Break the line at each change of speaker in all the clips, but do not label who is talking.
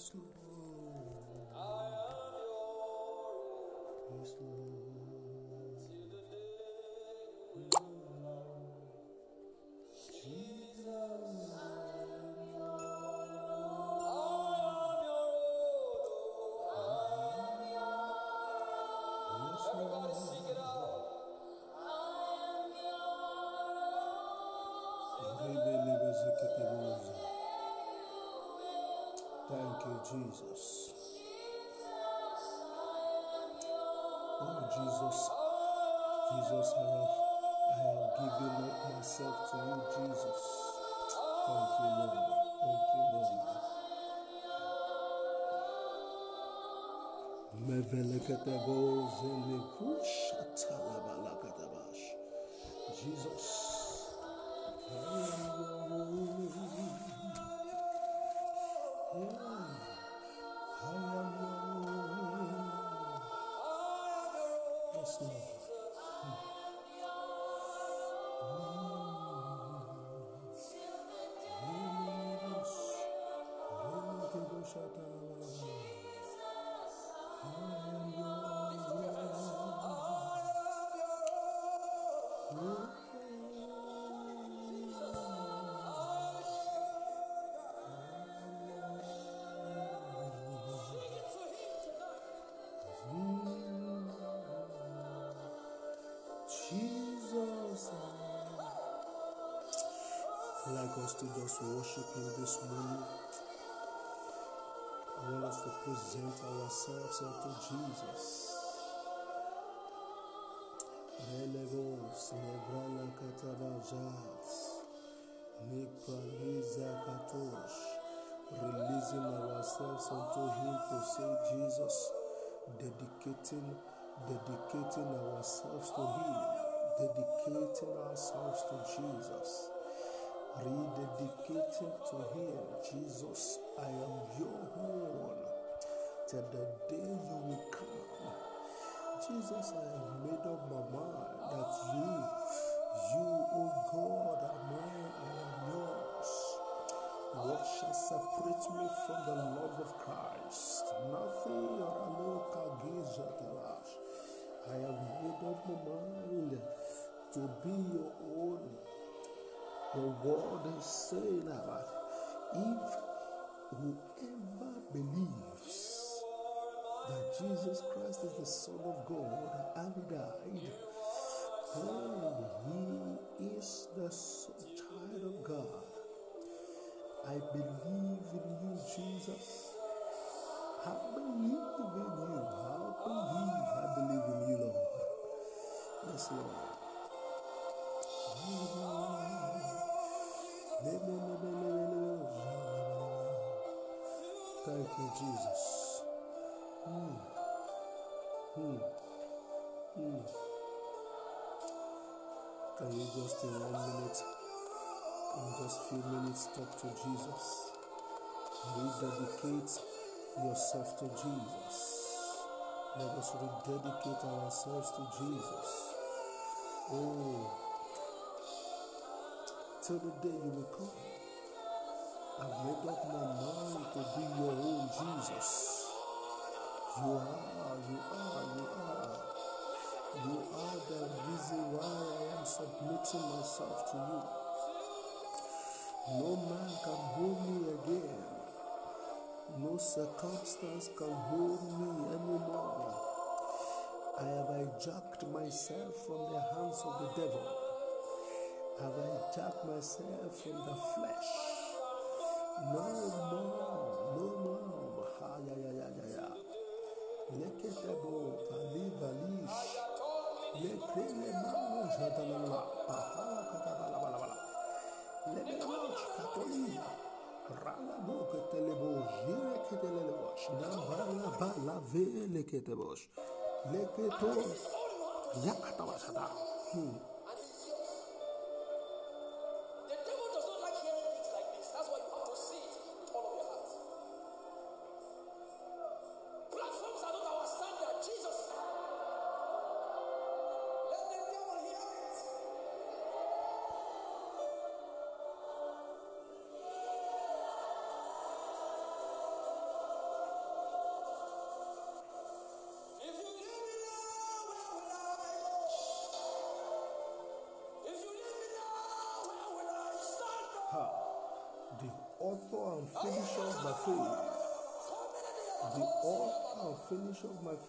Yes, Lord. Yes, Thank Meveleketebo zelefushatalabalakatabash. To worship Him this morning. I want us to present ourselves unto Jesus. Releasing ourselves unto Him to say, Jesus, dedicating, dedicating ourselves to Him, dedicating ourselves to Jesus rededicating to Him, Jesus, I am your own. Till the day you will come, Jesus, I have made up my mind that you, you, oh God, are mine, I am yours. What shall separate me from the love of Christ? Nothing. Or I have made up my mind to be your own. The word is saying that if whoever believes that Jesus Christ is the Son of God and died, oh, he is the child of God. I believe in you, Jesus. I believe in you. I believe, I believe in you, Lord. Yes, Lord. Thank you, Jesus. Mm. Mm. Mm. Can you just in one minute, in just few minutes, talk to Jesus? Rededicate yourself to Jesus. Let us rededicate ourselves to Jesus. Oh, till the day you will come. I've made up my mind to be your own Jesus. You are, you are, you are. You are the reason why I am submitting myself to you. No man can hold me again. No circumstance can hold me anymore. I have hijacked myself from the hands of the devil. I have hijacked myself from the flesh. No more, no more. Ha, ya, ya, ya, ya, ya. Leketebo, vali, valish. Lekele mano, jadalala. Pahala, katabalabala. Lebelanosh, katolina. Rala boke telebo, jire ketelelebosh. Nambala bala vele ketebosh. Leketo, yakatabashada. Hmm.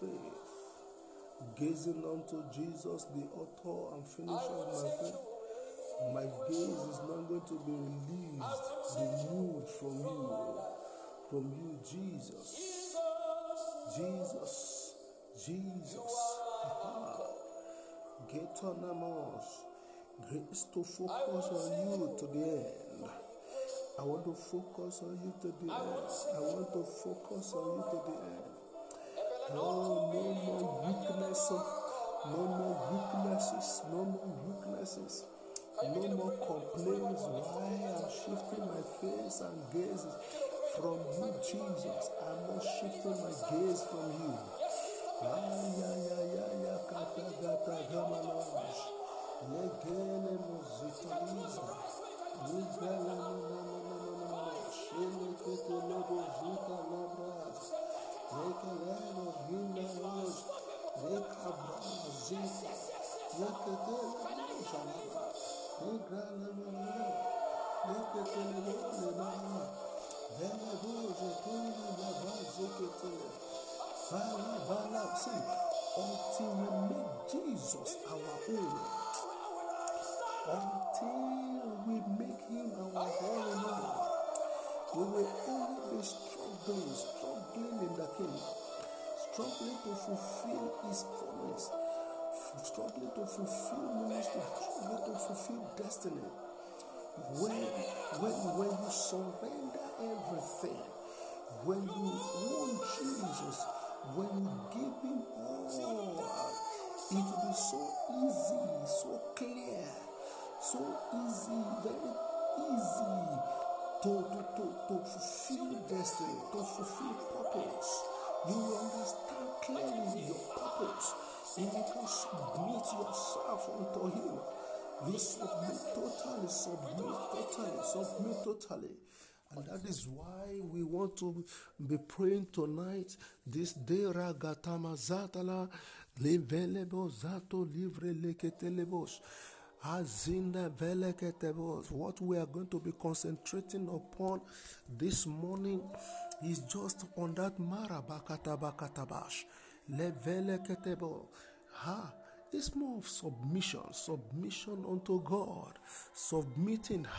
Faith. Gazing unto Jesus, the author and finisher of my faith. My gaze is not going to be released, removed from you, from you, Jesus. Jesus, Jesus. Get on Amos. Grace to focus on you to the end. I want to focus on you to the end. I want to focus on you to the end. Oh, no more weaknesses. No more weaknesses. No more weaknesses. No more complaints. Why I'm shifting my face and gaze from you, Jesus. I'm not shifting my gaze from you. Ah, recabelos y una voz de cabrazita, la que tenemos a la de gran amor, la que tenemos de mama, de la voz de toda la base que tenemos. Until we make Jesus our own. Until we make him our holy. We will only be struggling, struggling in the kingdom, struggling to fulfill his promise, struggling to fulfill ministry, struggling to fulfill destiny. When, when, when you surrender everything, when you want Jesus, when you give him all, it will be so easy, so clear so easy, very easy to, to, to, to fulfill destiny, to fulfill purpose. You will understand clearly your purpose. And you can submit yourself unto Him. You submit totally, submit totally, submit totally. And that is why we want to be praying tonight. This day, Ragatama Zatala, Livelebo Zato Livre Leketelebos. What we are going to be concentrating upon this morning is just on that marabakatabakatabash. Leveleketebo. Ha. It's more of submission, submission unto God, submitting.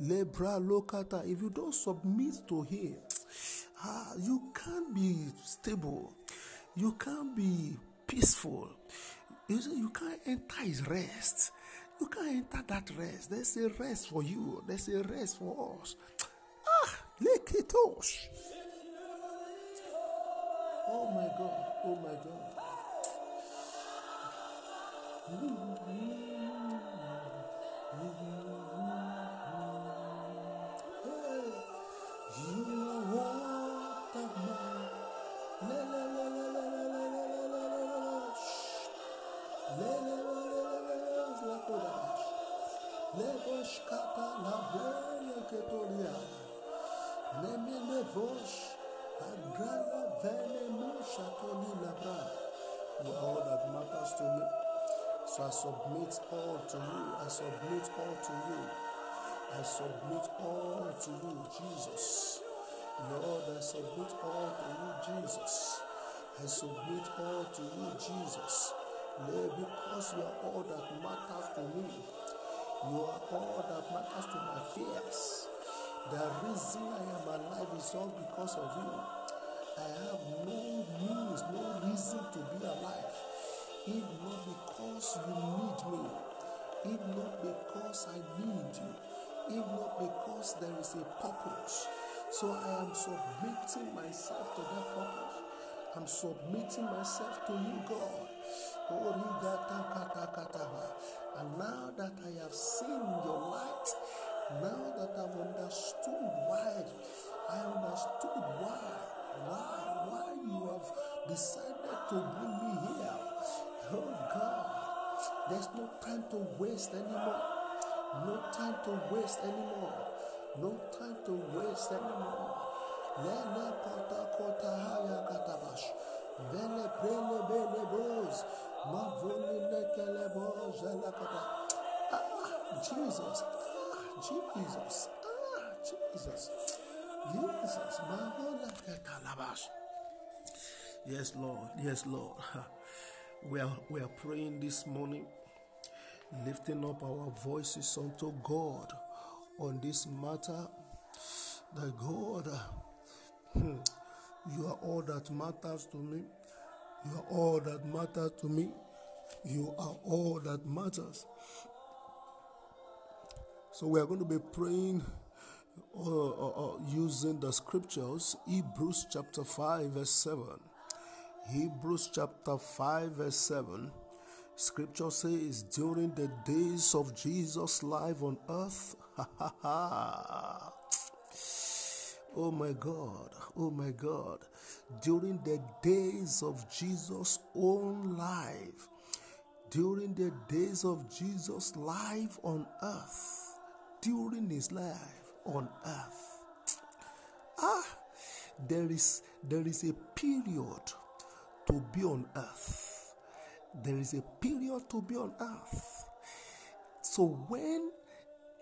Lebra lokata. If you don't submit to Him, ah, you can't be stable. You can't be peaceful. You see, you can't enter his rest. You can't enter that rest. There's a rest for you. There's a rest for us. Ah, lekitos. Oh my God. Oh my God. You Ketolia. Le, me, shatoli, labra. You all that matters to me. So I submit all to you. I submit all to you. I submit all to you, Jesus. Lord, I submit all to you, Jesus. I submit all to you, Jesus. Lord, because you are all that matters to me. You are all that matters to my fears. The reason I am alive is all because of you. I have no means, no reason to be alive. If not because you need me, if not because I need you, if not because there is a purpose. So I am submitting myself to that purpose. I'm submitting myself to you, God. Oh, and now that I have seen your light, now that I've understood why, I understood why, why, why you have decided to bring me here. Oh God, there's no time to waste anymore. No time to waste anymore. No time to waste anymore. Haya katabash. Boz. Boz. Ah, Jesus. Ah, Jesus. Jesus. Jesus. Ketalabash. Yes, Lord. Yes, Lord. We are, we are praying this morning, lifting up our voices unto God on this matter. That God, you are all that matters to me. You are all that matters to me. You are all that matters. So we are going to be praying uh, uh, uh, using the scriptures, Hebrews chapter 5, verse 7. Hebrews chapter 5, verse 7. Scripture says, during the days of Jesus' life on earth, oh my God, oh my God, during the days of Jesus' own life, during the days of Jesus' life on earth, during his life on earth. Ah, there is there is a period to be on earth. There is a period to be on earth. So when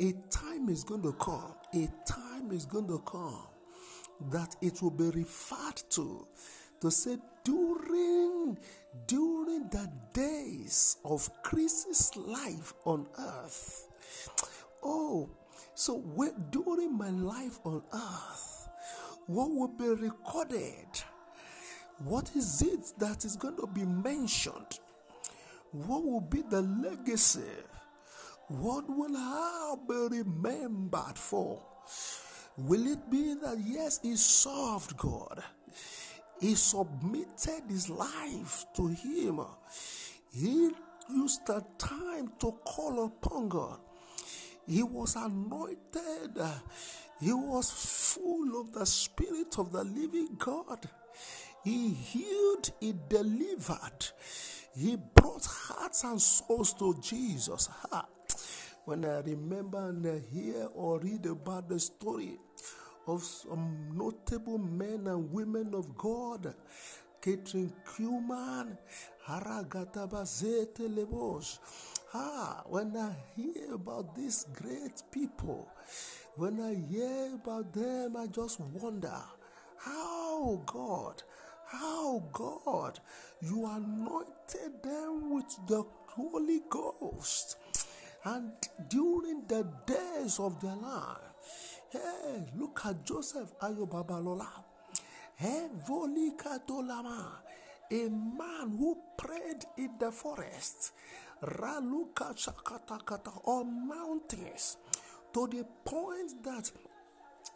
a time is going to come, a time is going to come that it will be referred to to say during during the days of Christ's life on earth. Oh, so when, during my life on earth, what will be recorded? What is it that is going to be mentioned? What will be the legacy? What will I be remembered for? Will it be that yes, he served God? He submitted his life to him. He used the time to call upon God. He was anointed. He was full of the Spirit of the living God. He healed, he delivered, he brought hearts and souls to Jesus. Ha. When I remember and I hear or read about the story of some notable men and women of God, Kathryn Kuhlman, Haragatabazete Lebos. Ah, when I hear about these great people, when I hear about them, I just wonder how God how God you anointed them with the Holy Ghost. And during the days of their life, hey, look at Joseph Ayo Babalola. Hey, Volikatolama, a man who prayed in the forest, Raluka Chakatakata on mountains, to the point that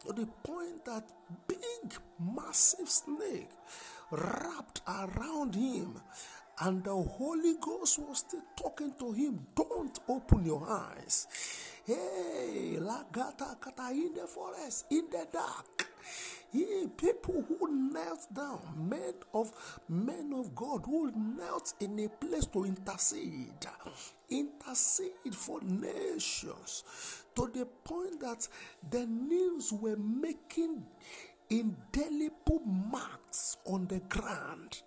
to the point that big massive snake wrapped around him. And the Holy Ghost was still talking to him. Don't open your eyes. Hey, Lagata Kata in the forest, in the dark. He, people who knelt down, men of men of God who knelt in a place to intercede, intercede for nations, to the point that the news were making indelible marks on the ground.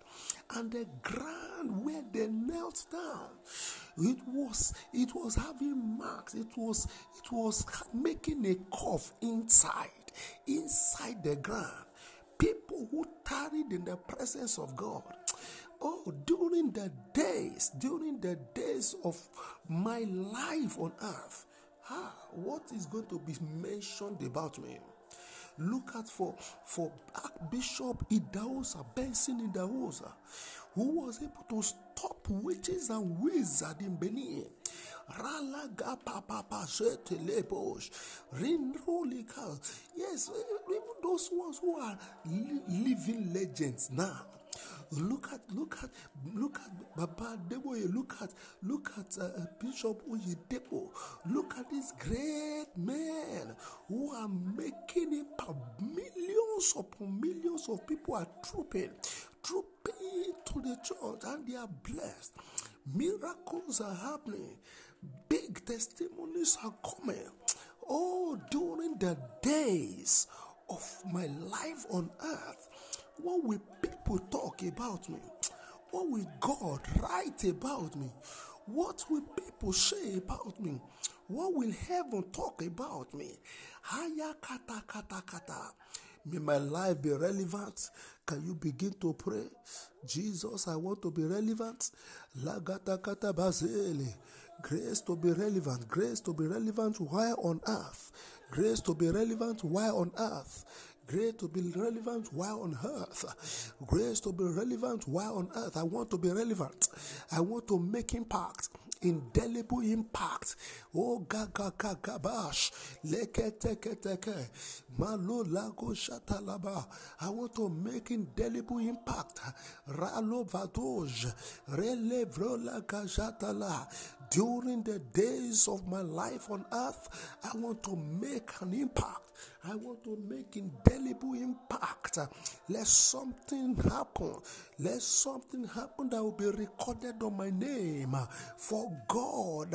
And the ground where they knelt down it was it was having marks. It was it was making a curve inside inside the ground. People who tarried in the presence of god. Oh during the days during the days of my life on earth ah, what is going to be mentioned about me Look at for for Archbishop Idahosa, Benson Idahosa, who was able to stop witches and wizards in Benin. Ralaga papa lebos. Yes, even those ones who are living legends now. Look at, look at, look at Baba Adeboye. Look at, look at uh, uh Bishop Oyedepo. Look at these great men who are making it. Millions upon millions of people are trooping, trooping to the church, and they are blessed. Miracles are happening. Big testimonies are coming. Oh, during the days of my life on earth, what will people talk about me? What will God write about me? What will people say about me? What will heaven talk about me? Haya kata kata kata. May my life be relevant. Can you begin to pray? Jesus, I want to be relevant. Lagata kata bazele. Grace to be relevant. Grace to be relevant while on earth. Grace to be relevant while on earth. Grace to be relevant while on earth. Grace to be relevant while on earth. I want to be relevant. I want to make impact indelible impact. Oh, gaga gaga bash, leke teke teke, malo lago shatalaba. I want to make indelible impact. Ralo vadoj, rele vrola gajatala. During the days of my life on earth, I want to make an impact. I want to make indelible impact. Let something happen. Let something happen that will be recorded on my name. For God,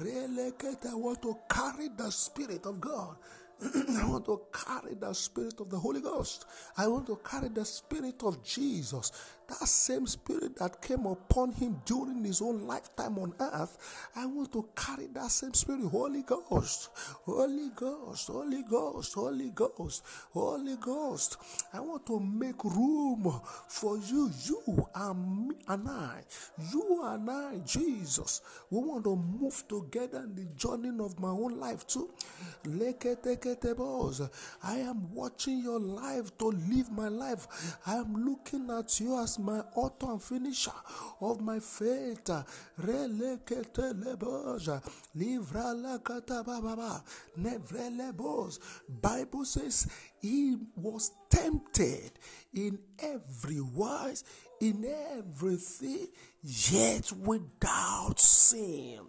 really, I want to carry the Spirit of God. I want to carry the Spirit of the Holy Ghost. I want to carry the Spirit of Jesus. That same Spirit that came upon him during his own lifetime on earth. I want to carry that same Spirit. Holy Ghost, Holy Ghost, Holy Ghost, Holy Ghost, Holy Ghost. I want to make room for you, you and me and I. You and I, Jesus. We want to move together in the journey of my own life too. I am watching your life to live my life. I am looking at you as my author and finisher of my faith. Bible says he was tempted in every wise, in everything, yet without sin.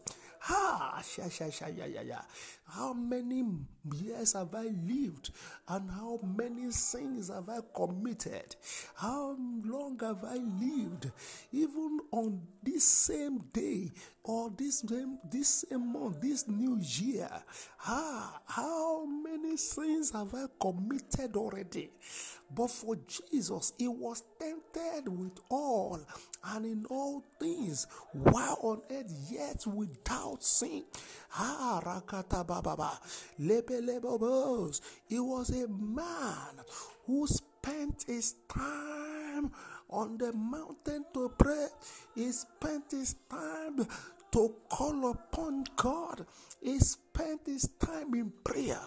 Ha, sha, sha, sha, ya, ya, ya. How many years have I lived and how many sins have I committed? How long have I lived? Even on this same day or this same, this same month, this new year, ah, how many sins have I committed already? But for Jesus, he was tempted with all and in all things while on earth, yet without sin. Ah, rakata baba, lebelebobos. He was a man who spent his time on the mountain to pray. He spent his time to call upon God. He spent his time in prayer.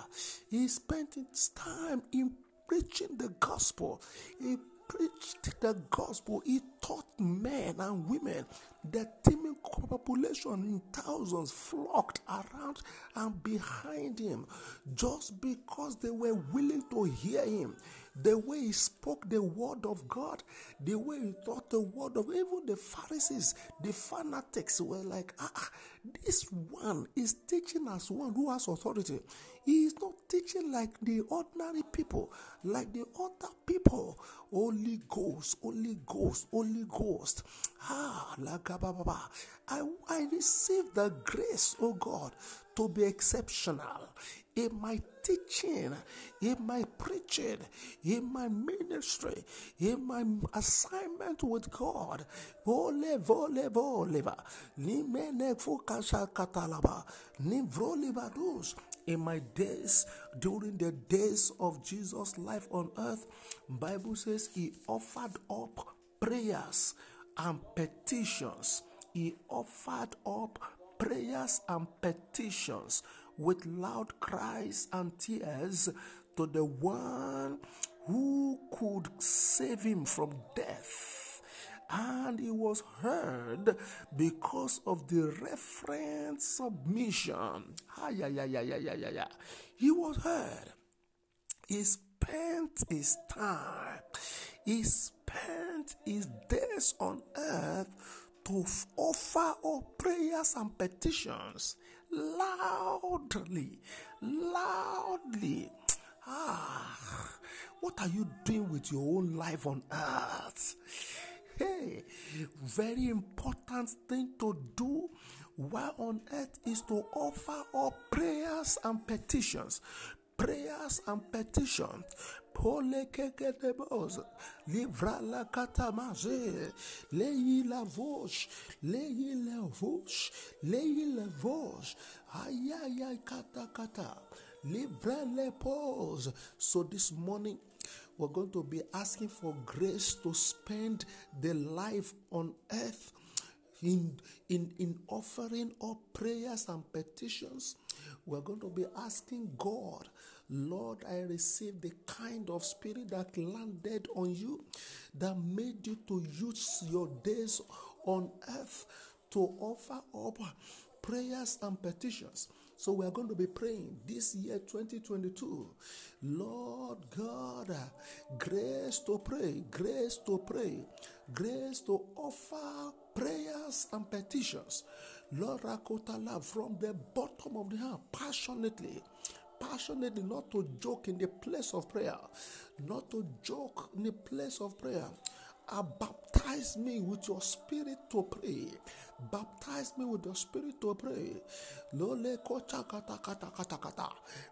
He spent his time in preaching the gospel. He preached the gospel. He taught men and women. The teeming population in thousands flocked around and behind him just because they were willing to hear him the way he spoke the word of God, the way he taught the word of even the Pharisees, the fanatics were like, ah, ah, this one is teaching as one who has authority. He is not teaching like the ordinary people, like the other people. Holy Ghost, Holy Ghost, Holy Ghost. Ah, like I, I receive the grace, oh God, to be exceptional in my teaching, in my preaching, in my ministry, in my assignment with God. Vole, vole. Ni mene fokasha katalaba. Ni vrolibadus. In my days, during the days of Jesus' life on earth, Bible says he offered up prayers and petitions. He offered up prayers and petitions with loud cries and tears to the one who could save him from death. And he was heard because of the referent submission. Yeah, yeah, yeah, yeah, yeah, yeah, yeah. He was heard. He spent his time, he spent his days on earth to offer up prayers and petitions loudly, loudly. Ah, what are you doing with your own life on earth? Hey, very important thing to do while on earth is to offer up prayers and petitions prayers and petitions. Pole keketebos, livra la katamaze, leyi la la leyi la vosh, ayaya kata kata, livra le pose. So this morning, we're going to be asking for grace to spend the life on earth in, in, in offering up prayers and petitions. We're going to be asking God, Lord, I receive the kind of spirit that landed on you, that made you to use your days on earth to offer up prayers and petitions. So we are going to be praying this year 2022. Lord God, grace to pray, grace to pray, grace to offer prayers and petitions. Lord Rakotala from the bottom of the heart, passionately passionately not to joke in the place of prayer, not to joke in the place of prayer. Uh, baptize me with your spirit to pray. Baptize me with your spirit to pray. Lole kocha kata kata kata kata.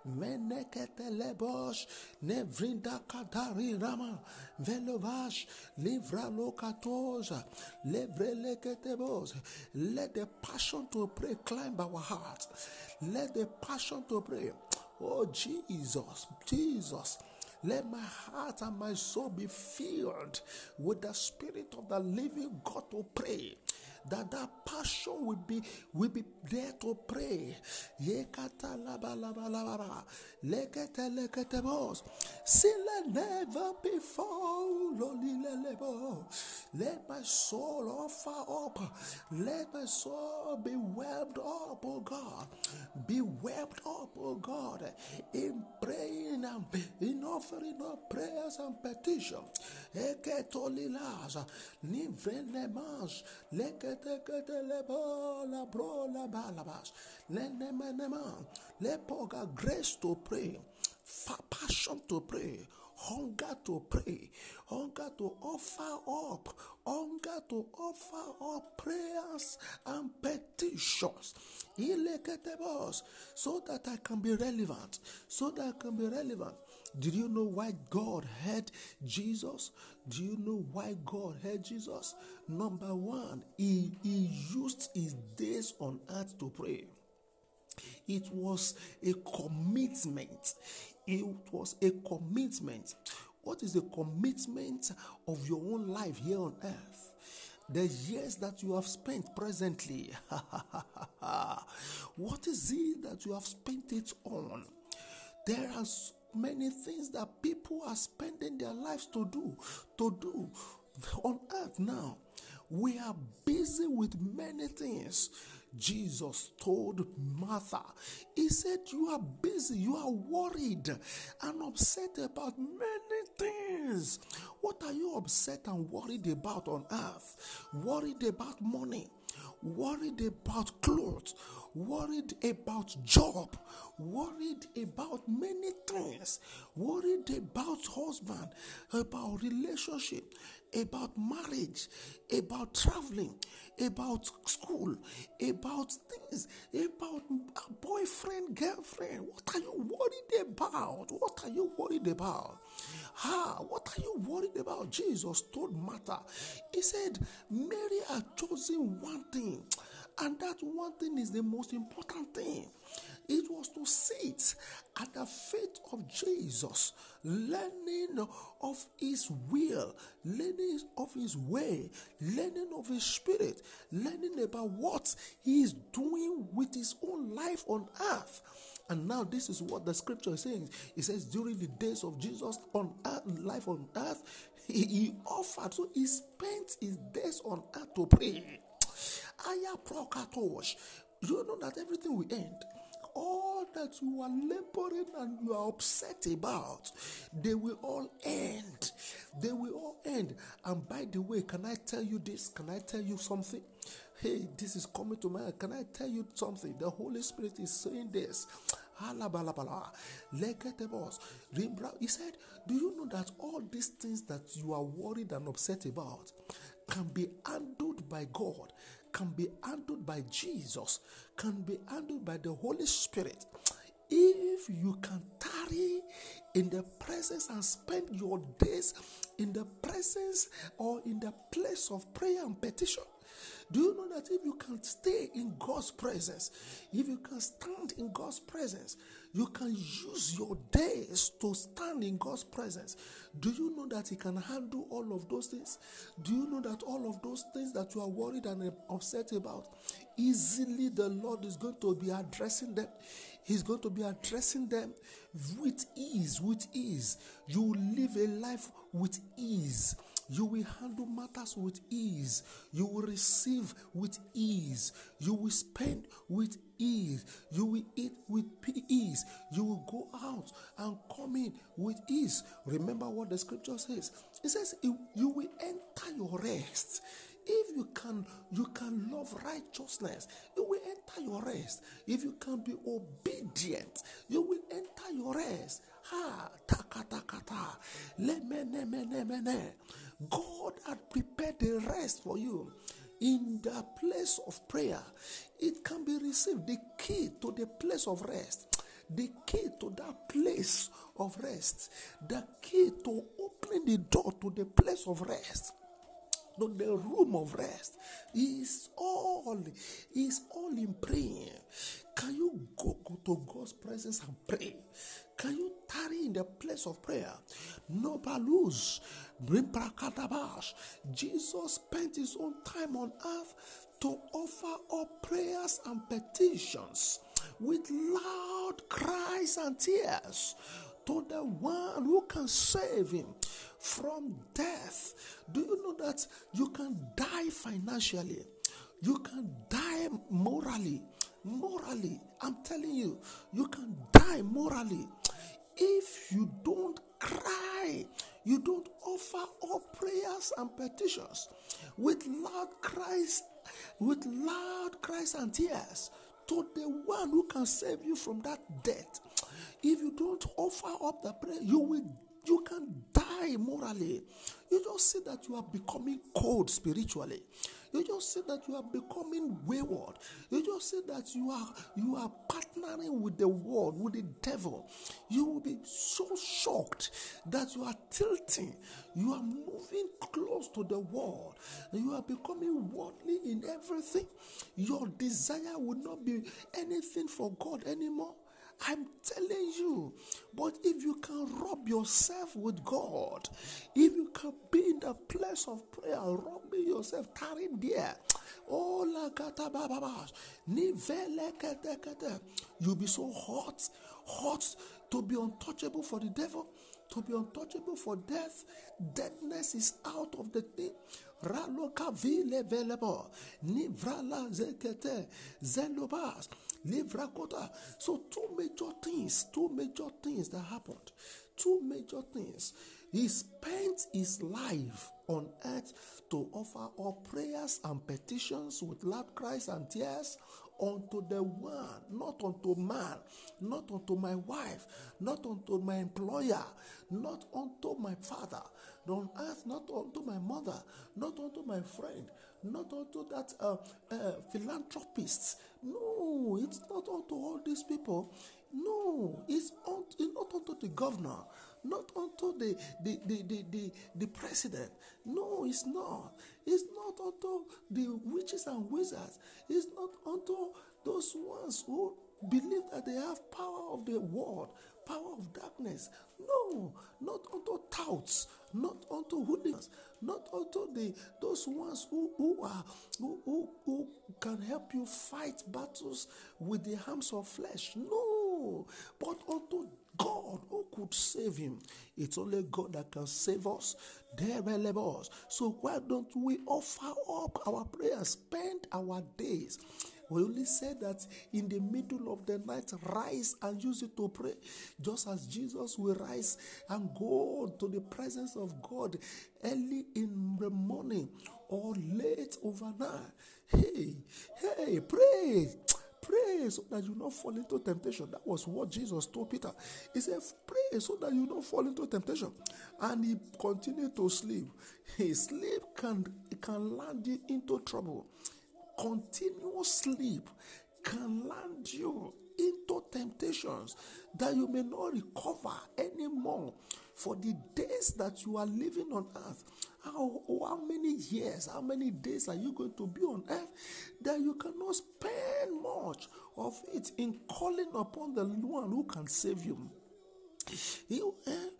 Menekete lebos nevrinda katari rama. Velovash livra lokatoza. Levre leketebos. Let the passion to pray climb our hearts. Let the passion to pray. Oh Jesus, Jesus. Let my heart and my soul be filled with the spirit of the living God to pray that that passion will be will be there to pray. Lekete lekete boss. Sila never before. Let my soul offer up. Let my soul be whelmed up, oh God. Be whelmed up, oh God, in praying and in offering up prayers and petitions. Eketolilas, nivrenemas, leketekete lebo, labro, labalabas, lenemenema, lepoga, grace to pray, passion to pray, hunger to pray, hunger to offer up, hunger to offer up prayers and petitions. So that I can be relevant, so that I can be relevant. Did you know why God had Jesus? Do you know why God had Jesus? Number one, he, he used his days on earth to pray. It was a commitment. It was a commitment. What is the commitment of your own life here on earth? The years that you have spent presently. what is it that you have spent it on? There are many things that people are spending their lives to do, to do on earth now. We are busy with many things. Jesus told Martha, He said, You are busy, you are worried and upset about many things. What are you upset and worried about on earth? Worried about money, worried about clothes, worried about job, worried about many things, worried about husband, about relationship, about marriage, about traveling, about school, about things, about boyfriend, girlfriend. What are you worried about? What are you worried about? Ah, what are you worried about? Jesus told Martha, He said, Mary had chosen one thing, and that one thing is the most important thing. It was to sit at the feet of Jesus, learning of his will, learning of his way, learning of his spirit, learning about what he is doing with his own life on earth. And now this is what the scripture is saying. It says during the days of Jesus on earth, life on earth, he, he offered, so he spent his days on earth to pray. Aya prokatosh. You know that everything will end all that you are laboring and you are upset about, they will all end. They will all end. And by the way, can I tell you this? Can I tell you something? Hey, this is coming to mind. Can I tell you something? The Holy Spirit is saying this. He said, Do you know that all these things that you are worried and upset about can be handled by God? Can be handled by Jesus, can be handled by the Holy Spirit. If you can tarry in the presence and spend your days in the presence or in the place of prayer and petition, do you know that if you can stay in God's presence, if you can stand in God's presence, you can use your days to stand in God's presence. Do you know that He can handle all of those things? Do you know that all of those things that you are worried and upset about, easily the Lord is going to be addressing them? He's going to be addressing them with ease, with ease. You live a life with ease. You will handle matters with ease. You will receive with ease. You will spend with ease. You will eat with ease. You will go out and come in with ease. Remember what the scripture says. It says you will enter your rest. If you can, you can love righteousness, you will enter your rest. If you can be obedient, you will enter your rest. Ha takatakata. Lemenemenemene. God had prepared the rest for you in the place of prayer. It can be received. The key to the place of rest, the key to that place of rest, the key to opening the door to the place of rest to the room of rest is all is all in prayer. Can you go, go to God's presence and pray? Can you tarry in the place of prayer? No balus. Jesus spent his own time on earth to offer up prayers and petitions with loud cries and tears to the one who can save him from death. Do you know that you can die financially? You can die morally. Morally, I'm telling you, you can die morally if you don't cry, you don't offer up prayers and petitions with loud cries, with loud cries and tears to the one who can save you from that death. If you don't offer up the prayer, you will you can die morally. You just see that you are becoming cold spiritually. You just see that you are becoming wayward. You just see that you are you are partnering with the world, with the devil. You will be so shocked that you are tilting. You are moving close to the world. You are becoming worldly in everything. Your desire will not be anything for God anymore. I'm telling you. But if you can rub yourself with God, if you can be in the place of prayer, rubbing yourself, tarrying there. Oh, you'll be so hot, hot to be untouchable for the devil, to be untouchable for death. Deadness is out of the thing. Raloka vile velebo, nivrala zekete, zelobas. Livrakota. So, two major things, two major things that happened. Two major things. He spent his life on earth to offer up prayers and petitions with loud cries and tears unto the one, not unto man, not unto my wife, not unto my employer, not unto my father, on earth, not unto my mother, not unto my friend, not unto that uh, uh, philanthropist. No, it's not unto all these people. No, it's, it's not unto the governor, not unto the, the, the, the, the, the president. No, it's not. It's not unto the witches and wizards. It's not unto those ones who believe that they have power of the world, power of darkness. No, not unto touts, not unto hooligans, not unto the those ones who, who are who, who, who can help you fight battles with the arms of flesh. No, but unto God who could save him. It's only God that can save us. There us. So why don't we offer up our prayers, spend our days we only said that in the middle of the night, rise and use it to pray. Just as Jesus will rise and go to the presence of God early in the morning or late overnight. Hey, hey, pray pray so that you not fall into temptation. That was what Jesus told Peter. He said, Pray so that you don't fall into temptation. And he continued to sleep. His sleep can, can land you into trouble continuous sleep can land you into temptations that you may not recover anymore for the days that you are living on earth. How, how many years, how many days are you going to be on earth that you cannot spend much of it in calling upon the one who can save you? Eh,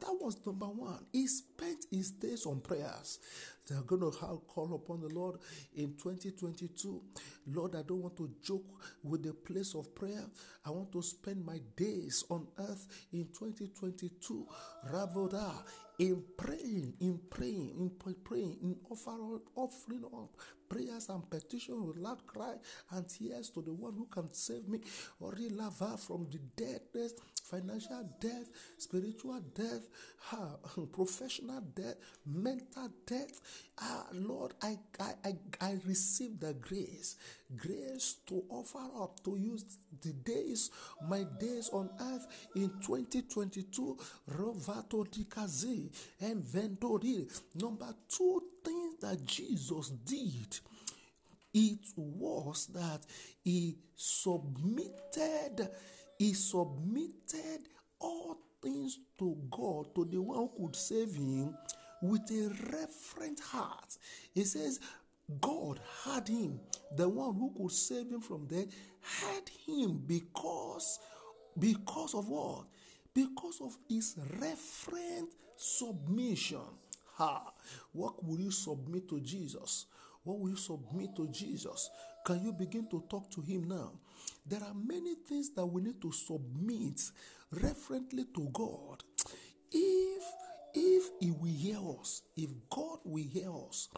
that was number one. He spent his days on prayers. They're going to call upon the Lord in 2022. Lord, I don't want to joke with the place of prayer. I want to spend my days on earth in 2022. Ravoda, in praying, in praying, in praying, in offering, offering up prayers and petitions with loud cry and tears to the one who can save me or lava from the deadness financial death, spiritual death, uh, professional death, mental death. Ah, Lord, I, I, I, I receive the grace, grace to offer up, to use the days, my days on earth in 2022. Rovato dikazi and vendori. Number two things that Jesus did it was that he submitted he submitted all things to God, to the one who could save him, with a reverent heart. He says, God had him, the one who could save him from death, had him because, because of what? Because of his reverent submission. Ha! What will you submit to Jesus? What will you submit to Jesus? Can you begin to talk to him now? There are many things that we need to submit referently to God. If if he will hear us, if God will hear us,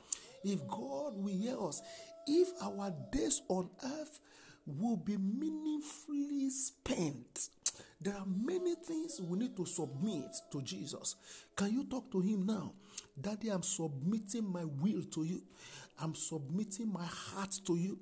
if God will hear us, if our days on earth will be meaningfully spent, there are many things we need to submit to Jesus. Can you talk to him now? Daddy, I'm submitting my will to you. I'm submitting my heart to you.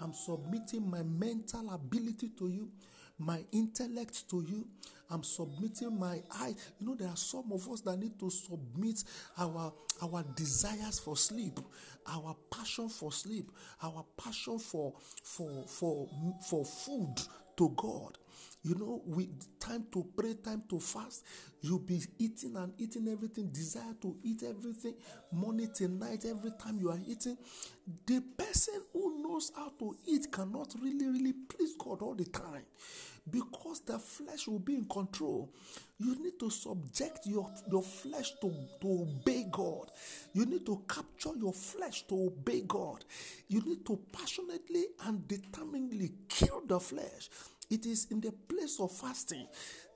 I'm submitting my mental ability to you, my intellect to you. I'm submitting my eye. You know, there are some of us that need to submit our our desires for sleep, our passion for sleep, our passion for for for for food to God. You know, with time to pray, time to fast, you'll be eating and eating everything, desire to eat everything, morning night, every time you are eating. The person who knows how to eat cannot really, really please God all the time because the flesh will be in control. You need to subject your, your flesh to, to obey God. You need to capture your flesh to obey God. You need to passionately and determinedly kill the flesh it is in the place of fasting.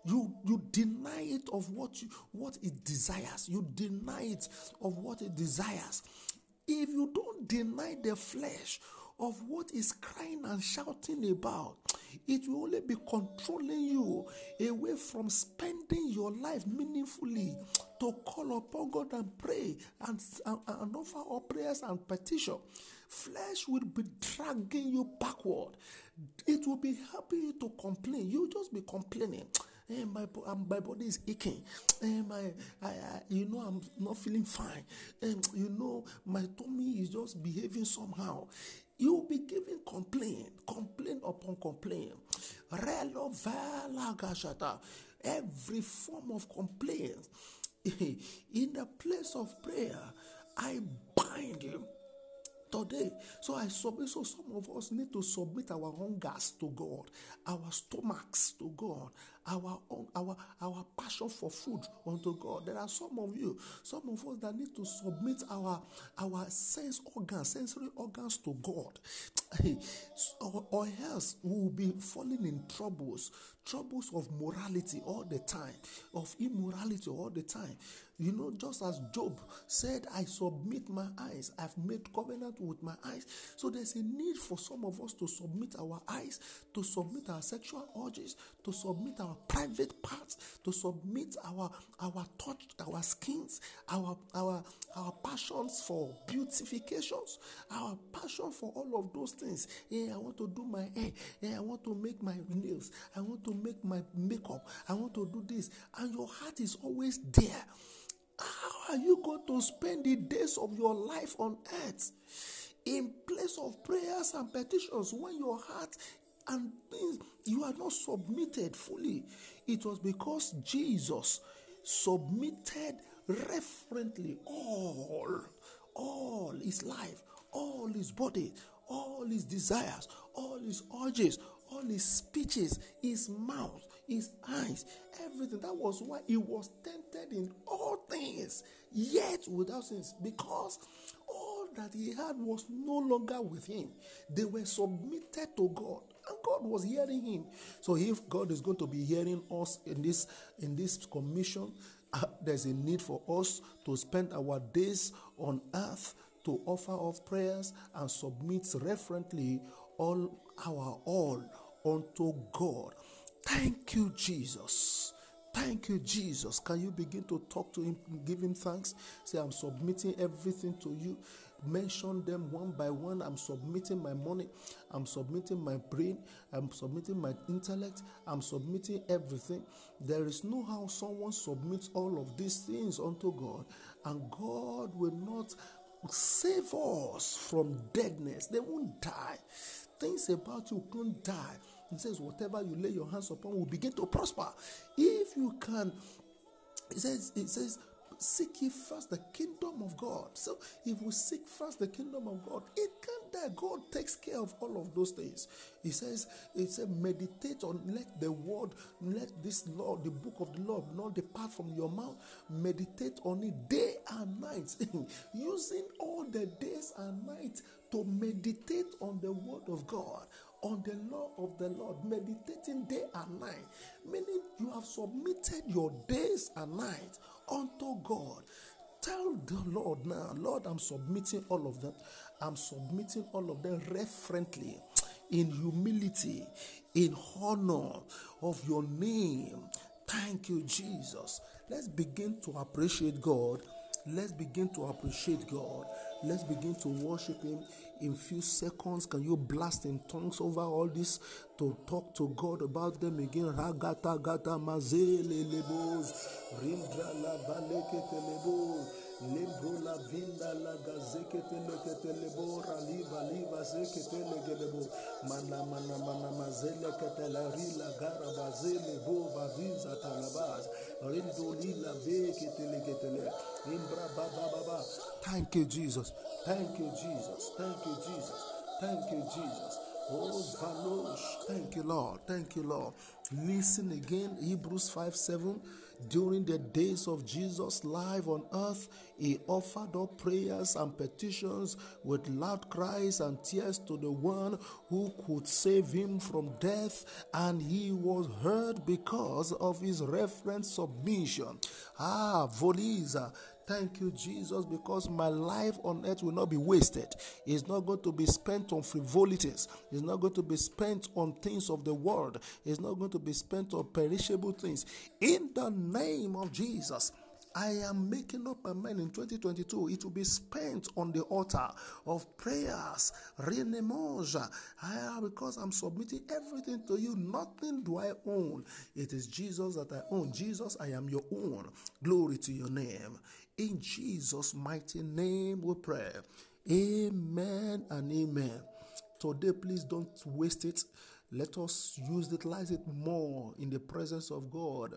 You you deny it of what you what it desires. You deny it of what it desires. If you don't deny the flesh of what is crying and shouting about, it will only be controlling you away from spending your life meaningfully to call upon God and pray and, and, and offer up prayers and petition. Flesh will be dragging you backward. It will be happy to complain. You just be complaining. Hey, eh, my, um, my body is aching. Hey, eh, my, I, I, you know, I'm not feeling fine. And eh, you know, my tummy is just behaving somehow. You will be giving complaint, complaint upon complaint. Every form of complaint. In the place of prayer, I today. So I submit. So some of us need to submit our hungers to God, our stomachs to God, our own, our our passion for food unto God. There are some of you, some of us that need to submit our our sense organs, sensory organs to God, or, or else we will be falling in troubles, troubles of morality all the time, of immorality all the time. You know, just as Job said, I submit my eyes, I've made covenant with my eyes. So there's a need for some of us to submit our eyes, to submit our sexual urges, to submit our private parts, to submit our our touch, our skins, our our our passions for beautifications, our passion for all of those things. Hey, I want to do my hair. Hey, I want to make my nails. I want to make my makeup. I want to do this. And your heart is always there. How are you going to spend the days of your life on earth in place of prayers and petitions when your heart and things you are not submitted fully. It was because Jesus submitted reverently all, all his life, all his body, all his desires, all his urges, all his speeches, his mouth, his eyes, everything. That was why he was tempted in all things, yet without sins, because all that he had was no longer with him. They were submitted to God, and God was hearing him. So if God is going to be hearing us in this in this commission, uh, there's a need for us to spend our days on earth to offer up prayers and submit reverently all our all unto God. Thank you, Jesus. Thank you, Jesus. Can you begin to talk to him, give him thanks? Say, I'm submitting everything to you. Mention them one by one. I'm submitting my money. I'm submitting my brain. I'm submitting my intellect. I'm submitting everything. There is no how someone submits all of these things unto God, and God will not save us from deadness. They won't die. Things about you won't die. He says, Whatever you lay your hands upon will begin to prosper. If you can, he says, it says, seek ye first the kingdom of God. So if we seek first the kingdom of God, it can't die. God takes care of all of those things. He says, He said, meditate on let the word, let this law, the book of the Lord, not depart from your mouth. Meditate on it day and night, using all the days and nights to meditate on the word of God on the law of the Lord, meditating day and night, meaning you have submitted your days and nights unto God. Tell the Lord now, Lord, I'm submitting all of them. I'm submitting all of them reverently, in humility, in honor of your name. Thank you, Jesus. Let's begin to appreciate God. Let's begin to appreciate God. Let's begin to worship Him in few seconds. Can you blast in tongues over all this to talk to God about them again? Ragata gata mazele lebos, rindra la la vinda la raliva liva mana mana mana mazele kete la gara bazele bo imbra. Thank you, Jesus. Thank you, Jesus. Thank you, Jesus. Thank you, Jesus. Oh, Valosh. Thank you, Lord. Thank you, Lord. Listen again, Hebrews 5 7. During the days of Jesus' life on earth, he offered up prayers and petitions with loud cries and tears to the one who could save him from death, and he was heard because of his reverent submission. Ah, Voliza, Thank you, Jesus, because my life on earth will not be wasted. It's not going to be spent on frivolities. It's not going to be spent on things of the world. It's not going to be spent on perishable things. In the name of Jesus, I am making up my mind in 2022. It will be spent on the altar of prayers. Because I'm submitting everything to you. Nothing do I own. It is Jesus that I own. Jesus, I am your own. Glory to your name. In Jesus' mighty name we pray. Amen and amen. Today, please don't waste it. Let us use utilize it more in the presence of God.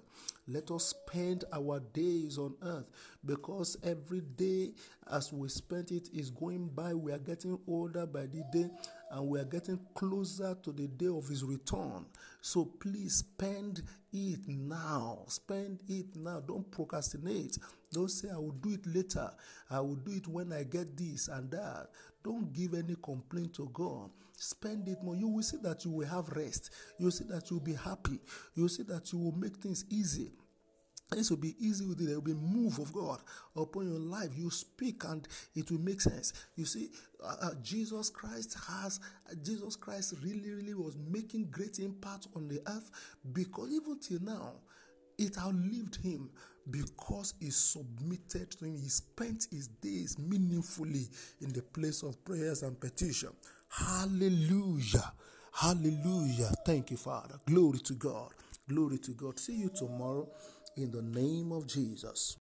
Let us spend our days on earth because every day as we spend it is going by. We are getting older by the day and we are getting closer to the day of his return. So please spend it now. Spend it now. Don't procrastinate. Don't say, I will do it later. I will do it when I get this and that. Don't give any complaint to God. Spend it more. You will see that you will have rest. You will see that you will be happy. You will see that you will make things easy. This will be easy with you. There will be move of God upon your life. You speak and it will make sense. You see, uh, uh, Jesus Christ has uh, Jesus Christ really, really was making great impact on the earth because even till now, it outlived him because he submitted to him. He spent his days meaningfully in the place of prayers and petition. Hallelujah. Hallelujah. Thank you, Father. Glory to God. Glory to God. See you tomorrow in the name of Jesus.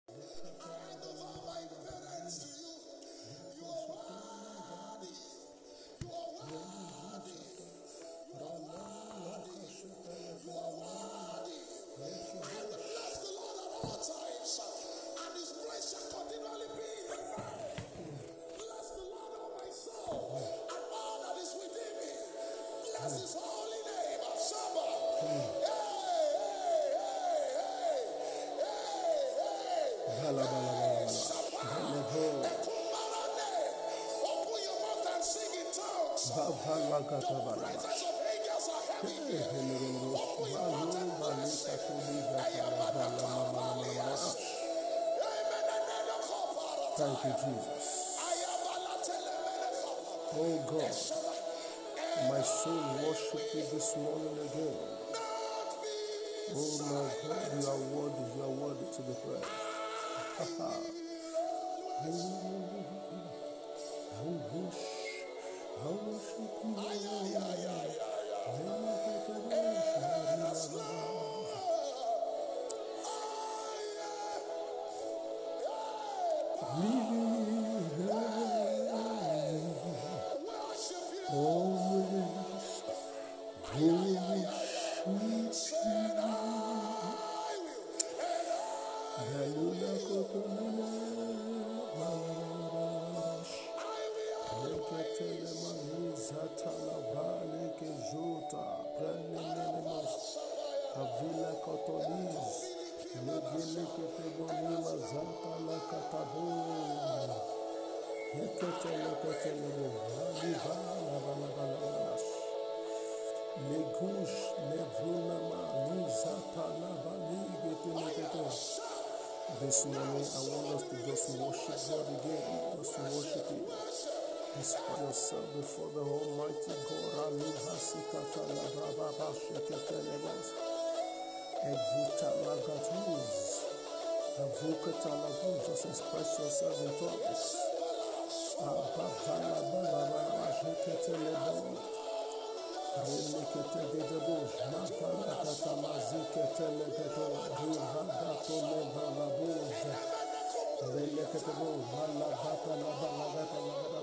Morning again. Oh my God, you are worthy, you are worthy to be praised. I wish, I worship you. Despite yourself before the Almighty God. Just express yourself in tongues. Abavala balabala shekete lebos. Remekete gedebos. Mavala kata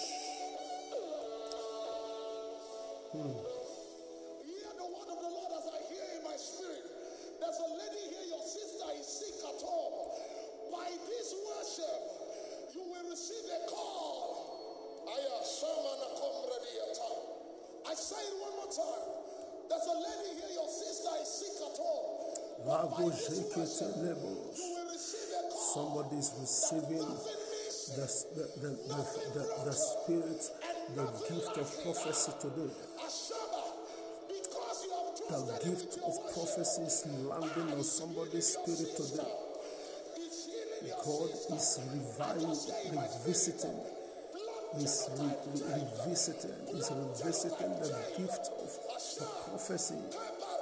Hear the word of the Lord as I hear in my spirit. There's a lady here, your sister is sick at home. By this worship, you will receive a call. Aya, shamana komrediata. I say it one more time. There's a lady here, your sister is sick at home.
Lago jekete lebos.
You will receive a call.
Somebody receiving the, the, the, the, the, the spirit, the gift of prophecy today. The gift of prophecy is landing on somebody's spirit today. God is reviving, revisiting, is re, re- revisiting, is revisiting the gift of the prophecy,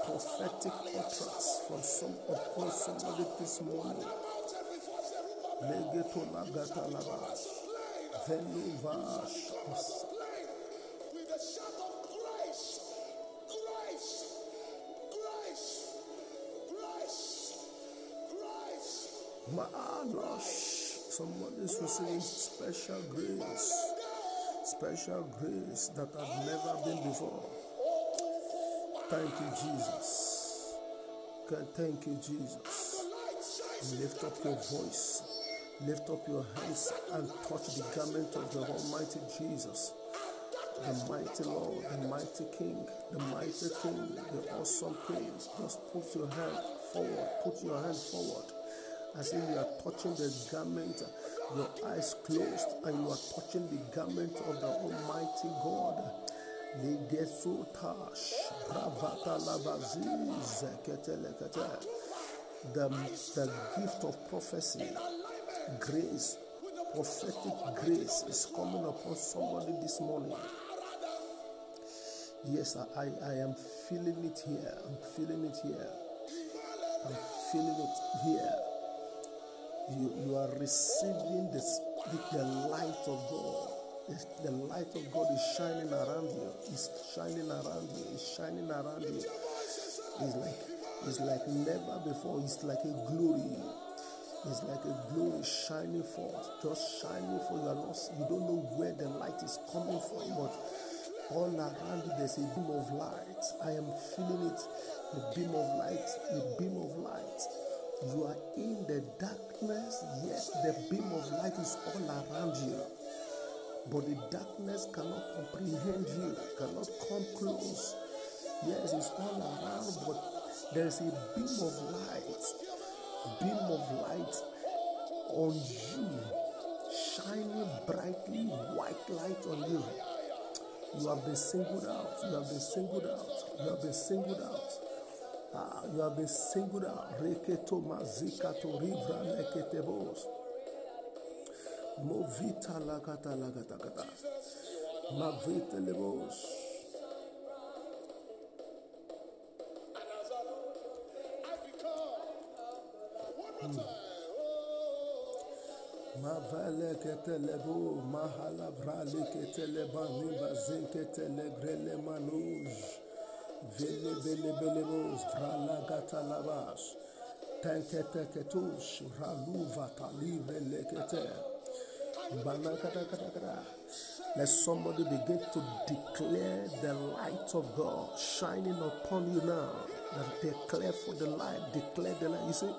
prophetic utterance from some upon somebody this morning. Legeto Somebody is receiving special grace, special grace that had never been before. Thank you, Jesus. Thank you, Jesus. Lift up your voice, lift up your hands, and touch the garment of the Almighty Jesus, the mighty Lord, the mighty King, the mighty King, the awesome King. Just put your hand forward, put your hand forward, as if you are touching the garment, your eyes closed, and you are touching the garment of the Almighty God. The, the gift of prophecy, grace, prophetic grace is coming upon somebody this morning. Yes, I, I, I am feeling it here. I'm feeling it here. I'm feeling it here. You, you are receiving the, the light of God. The light of God is shining around you. It's shining around you. It's shining around you. It's like it's like never before. It's like a glory. It's like a glory shining forth, just shining for you. Are not, you don't know where the light is coming from, but All around you, there's a beam of light. I am feeling it. A beam of light, a beam of light. You are in the darkness, yes, the beam of light is all around you. But the darkness cannot comprehend you, cannot come close. Yes, it's all around, but there is a beam of light, beam of light on you, shining brightly, white light on you. You have been singled out. You have been singled out. You have been singled out. Ah, you have been singled out. Reketo mazikato rivra leketebos. Movita lakata lakata kata. Mavita lebos.
Oh,
Mavale ketelebo mahala vrali keteleba nimba zinketele grele manuj. Raluva. Let somebody begin to declare the light of God shining upon you now. That declare for the light, declare the light. You see,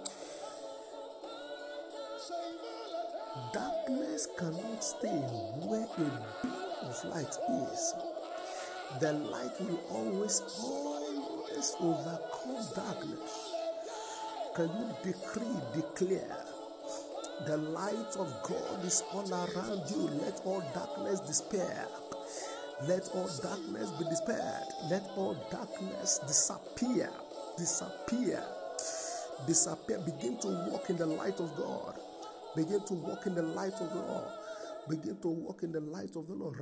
darkness cannot stay where a beam of light is. The light will always, always overcome darkness. Can you decree, declare? The light of God is all around you. Let all darkness despair. Let all darkness be despaired. Let all darkness disappear. Disappear. Disappear. Begin to walk in the light of God. Begin to walk in the light of the Lord. Begin to walk in the light of the Lord.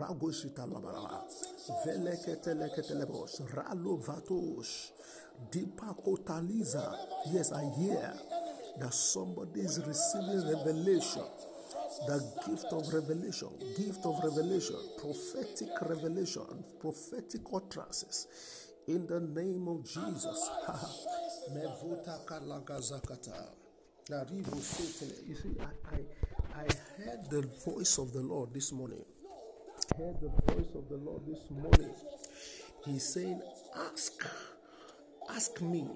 Ragoshita labaraba. Veleketelekatelebos. Ralo vatos. Deepa kotaliza. Yes, I hear that somebody is receiving revelation. The gift of revelation, gift of revelation, prophetic revelation, prophetic utterances. In the name of Jesus. You see, I, I, I heard the voice of the Lord this morning. Heard the voice of the Lord this morning. He's saying, Ask, ask me.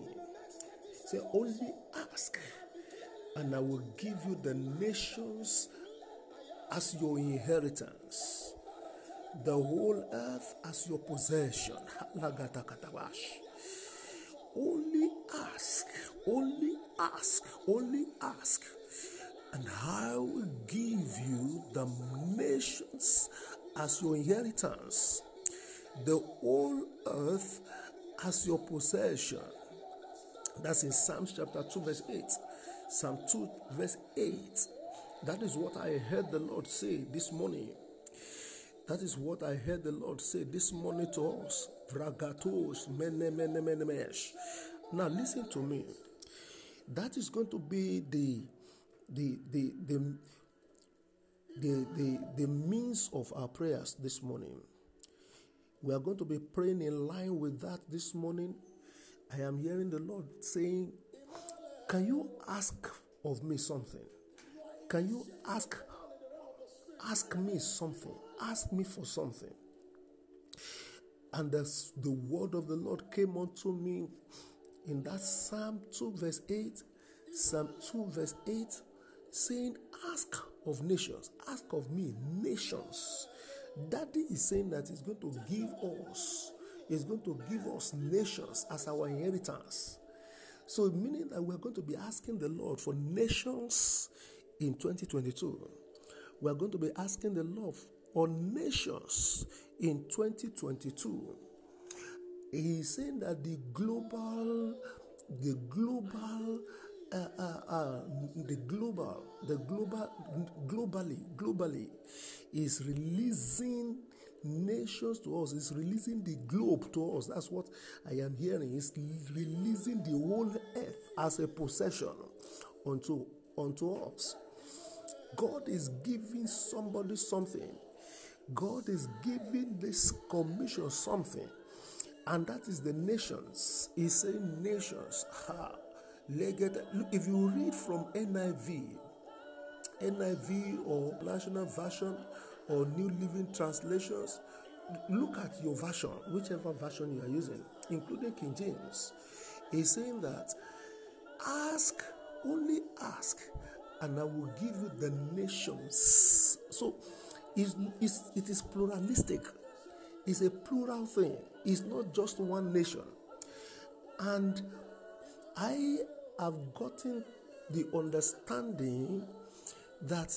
Say, only ask, and I will give you the nations as your inheritance, the whole earth as your possession. Only ask, only ask, only ask, and I will give you the nations as your inheritance, the whole earth as your possession. That's in Psalms chapter 2, verse 8. Psalm 2, verse 8. That is what I heard the Lord say this morning. That is what I heard the Lord say this morning to us. Vragatos, mene, mesh. Now listen to me. That is going to be the the the the the, the, the means of our prayers this morning. We are going to be praying in line with that this morning. I am hearing the Lord saying, Can you ask of me something? Can you ask ask me something? Ask me for something. And as the word of the Lord came unto me in that Psalm 2, verse 8, Psalm 2, verse 8, saying, Ask of nations, ask of me, nations. Daddy is saying that He's going to give us, He's going to give us nations as our inheritance. So, meaning that we're going to be asking the Lord for nations in 2022. We're going to be asking the Lord for nations in 2022. He's saying that the global, the global, uh, uh, uh, the global, the global, globally, globally, is releasing nations to us. Is releasing the globe to us. That's what I am hearing. Is releasing the whole earth as a possession unto unto us. God is giving somebody something. God is giving this commission something, and that is the nations. He's saying nations. Ha. If you read from NIV, NIV or National Version or New Living Translations, look at your version, whichever version you are using, including King James, is saying that ask, only ask, and I will give you the nations. So it's, it's, it is pluralistic, it's a plural thing, it's not just one nation. And I have gotten the understanding that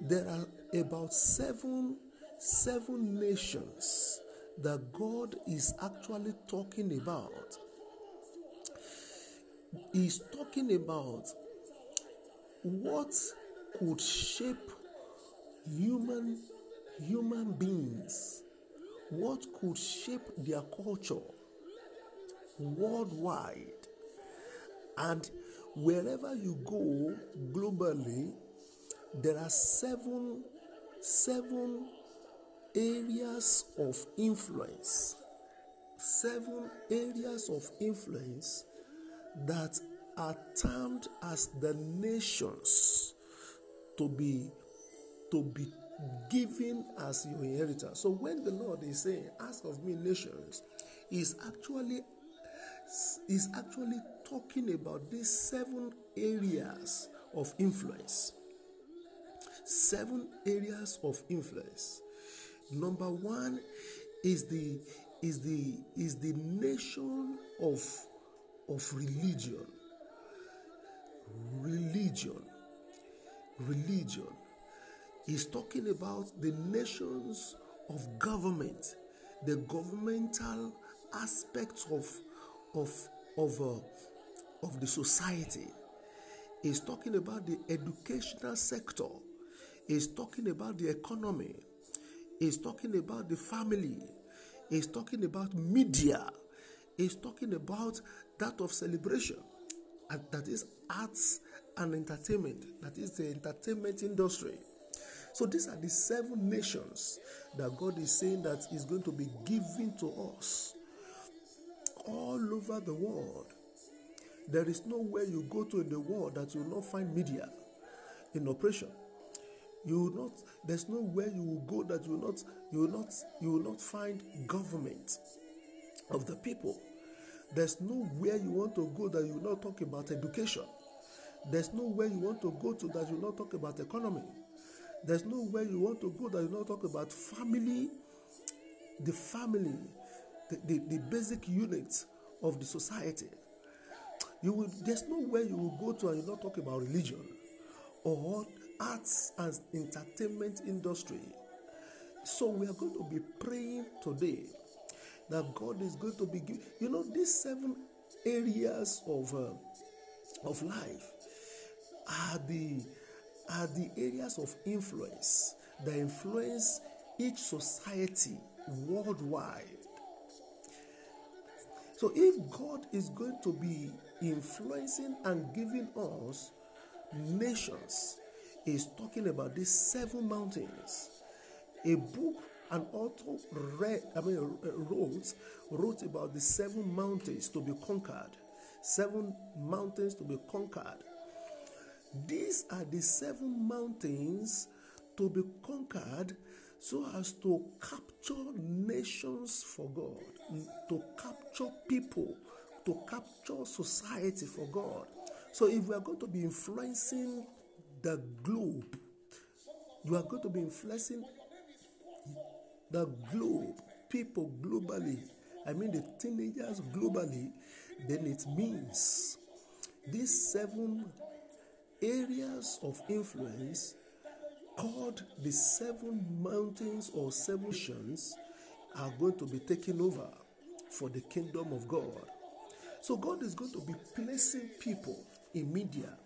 there are about seven seven nations that God is actually talking about. He's talking about what could shape human human beings, what could shape their culture worldwide. And wherever you go globally, there are seven seven areas of influence. Seven areas of influence that are termed as the nations to be to be given as your inheritance. So when the Lord is saying, "Ask of me nations," is actually is actually talking about these seven areas of influence. Seven areas of influence. Number one is the is the is the nation of of religion. Religion. Religion. He's talking about the nations of government, the governmental aspects of of of uh, of the society. He's talking about the educational sector. He's talking about the economy. He's talking about the family. He's talking about media. He's talking about that of celebration. That is arts and entertainment. That is the entertainment industry. So these are the seven nations that God is saying that is going to be given to us all over the world. There is nowhere you go to in the world that you will not find media in operation. You will not. There's nowhere you will go that you will not. You will not. You will not find government of the people. There's nowhere you want to go that you will not talk about education. There's nowhere you want to go to that you will not talk about economy. There's nowhere you want to go that you will not talk about family, the family, the, the, the basic units of the society. You will, there's nowhere you will go to and you not talk about religion or arts and entertainment industry. So we are going to be praying today that God is going to be giving. You know, these seven areas of uh, of life are the are the areas of influence that influence each society worldwide. So if God is going to be influencing and giving us nations, is talking about these seven mountains. A book an author read, I mean, uh, wrote, wrote about the seven mountains to be conquered. Seven mountains to be conquered. These are the seven mountains to be conquered so as to capture nations for God, to capture people, to capture society for God. So, if we are going to be influencing the globe, you are going to be influencing the globe, people globally. I mean, the teenagers globally, then it means these seven areas of influence called the seven mountains or seven nations are going to be taken over for the kingdom of God. So God is going to be placing people in media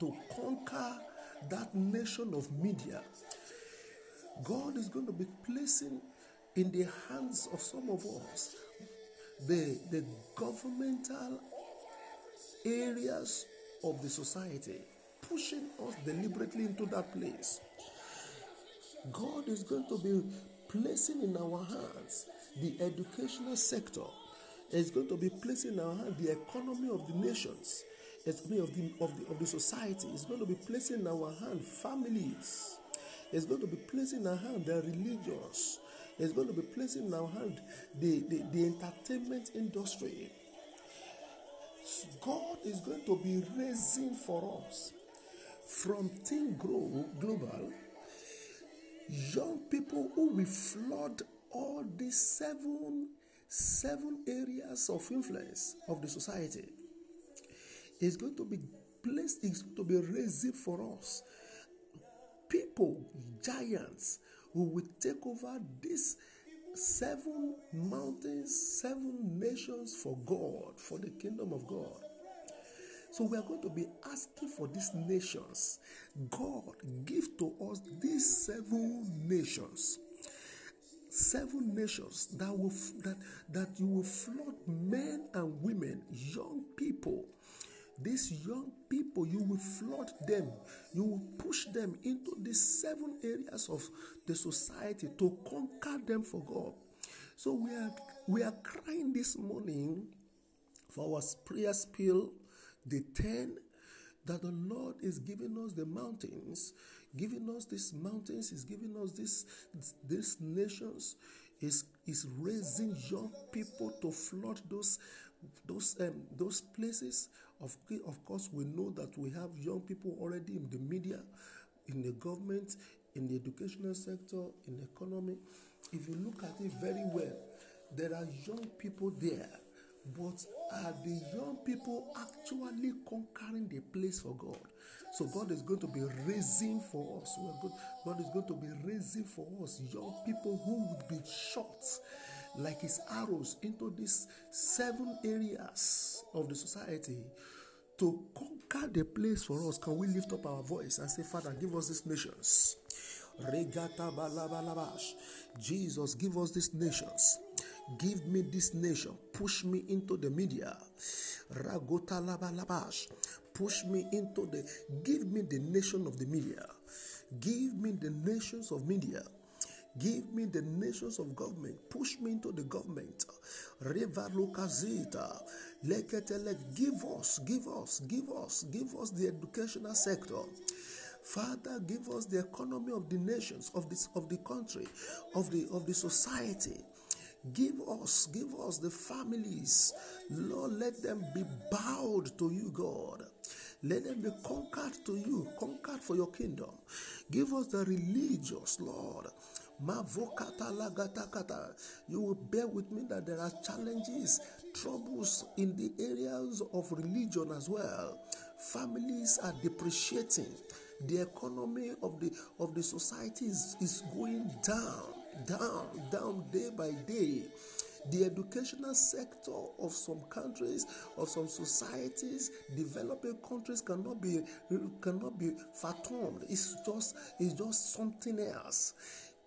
to conquer that nation of media. God is going to be placing in the hands of some of us the, the governmental areas of the society, pushing us deliberately into that place. God is going to be placing in our hands the educational sector. It's going to be placing in our hands the economy of the nations. It's of the, of the of the society. It's going to be placing in our hand families. It's going to be placing in our hand the religions. is going to be placing in our hand the, the, the entertainment industry. God is going to be raising for us from Team Grow Global young people who will flood all these seven seven areas of influence of the society. Is going to be placed, is going to be raising for us people, giants, who will take over these seven mountains, seven nations for God, for the kingdom of God. So we are going to be asking for these nations. God, give to us these seven nations. Seven nations that will that that you will flood men and women, young people. These young people, you will flood them. You will push them into these seven areas of the society to conquer them for God. So we are we are crying this morning for our prayer spill the 10 that the Lord is giving us the mountains, giving us these mountains, is giving us this these nations, is is raising young people to flood those those um, those places. Of, of course, we know that we have young people already in the media, in the government, in the educational sector, in the economy. If you look at it very well, there are young people there but are the young people actually conquering the place for God? So God is going to be raising for us. God is going to be raising for us young people who would be shot like his arrows into these seven areas of the society to conquer the place for us. Can we lift up our voice and say, Father, give us these nations? Jesus, give us these nations. Give me this nation. Push me into the media. Ragota labalabash. Push me into the. Give me the nation of the media. Give me the nations of media. Give me the nations of government. Push me into the government. River Lucazita. Leketelek. Give us, give us, give us, give us the educational sector. Father, give us the economy of the nations, of this of the country, of the of the society. Give us, give us the families. Lord, let them be bowed to you, God. Let them be conquered to you, conquered for your kingdom. Give us the religious, Lord. You will bear with me that there are challenges, troubles in the areas of religion as well. Families are depreciating. The economy of the of the society is, is going down down, down day by day. The educational sector of some countries, of some societies, developing countries cannot be cannot be fathomed. It's just it's just something else.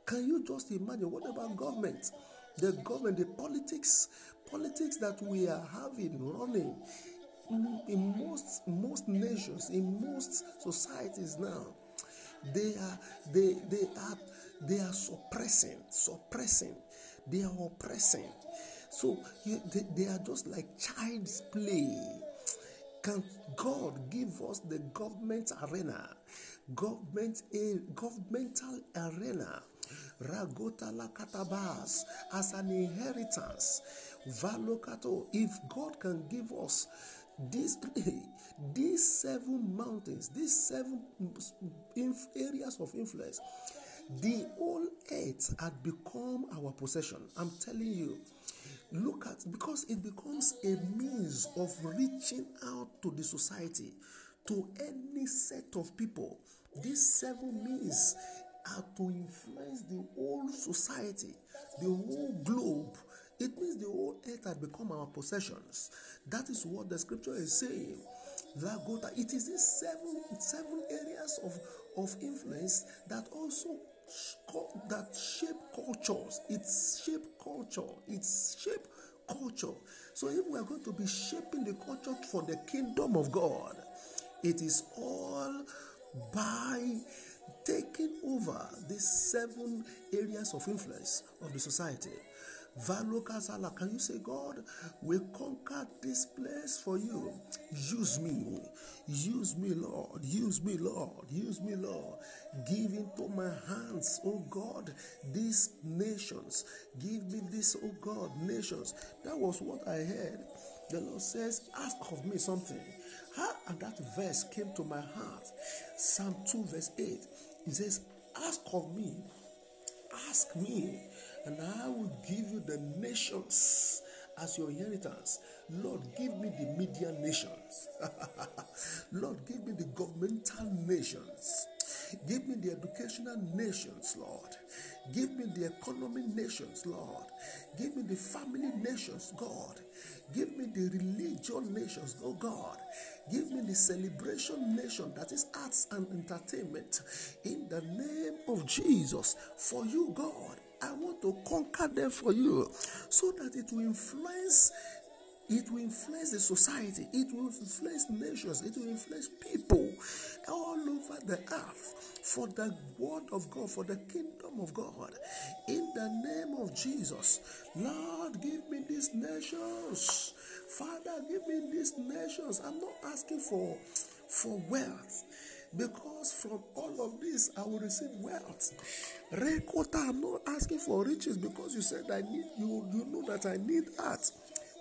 Can you just imagine what about government? The government, the politics, politics that we are having running in most most nations, in most societies now, they are they they are they are suppressing, suppressing, they are oppressing. So they, they are just like child's play. Can God give us the government arena, government a governmental arena, ragota lakatabas as an inheritance, valokato? If God can give us these these seven mountains, these seven areas of influence, the whole earth had become our possession. I'm telling you. Look at because it becomes a means of reaching out to the society, to any set of people. These seven means are to influence the whole society, the whole globe. It means the whole earth had become our possessions. That is what the scripture is saying. Lagota. It is these seven seven areas of, of influence that also that shape cultures. It's shape culture. It's shape culture. So if we are going to be shaping the culture for the kingdom of God, it is all by taking over these seven areas of influence of the society. Valokazala, can you say, God, we conquer this place for you? Use me. Use me, Lord. Use me, Lord. Use me, Lord. Give into my hands, oh God, these nations. Give me this, oh God, nations. That was what I heard. The Lord says, Ask of me something. And that verse came to my heart. Psalm 2, verse 8. It says, Ask of me. Ask me and I will give you the nations as your inheritance. Lord, give me the media nations. Lord, give me the governmental nations. Give me the educational nations, Lord. Give me the economy nations, Lord. Give me the family nations, God. Give me the religion nations, oh God. Give me the celebration nation that is arts and entertainment. In the name of Jesus, for you, God, I want to conquer them for you so that it will influence it will influence the society, it will influence nations, it will influence people all over the earth for the word of God, for the kingdom of God. In the name of Jesus, Lord, give me these nations. Father, give me these nations. I'm not asking for for wealth because from all of this I will receive wealth. Rekota, I'm not asking for riches because you said I need you. You know that I need that.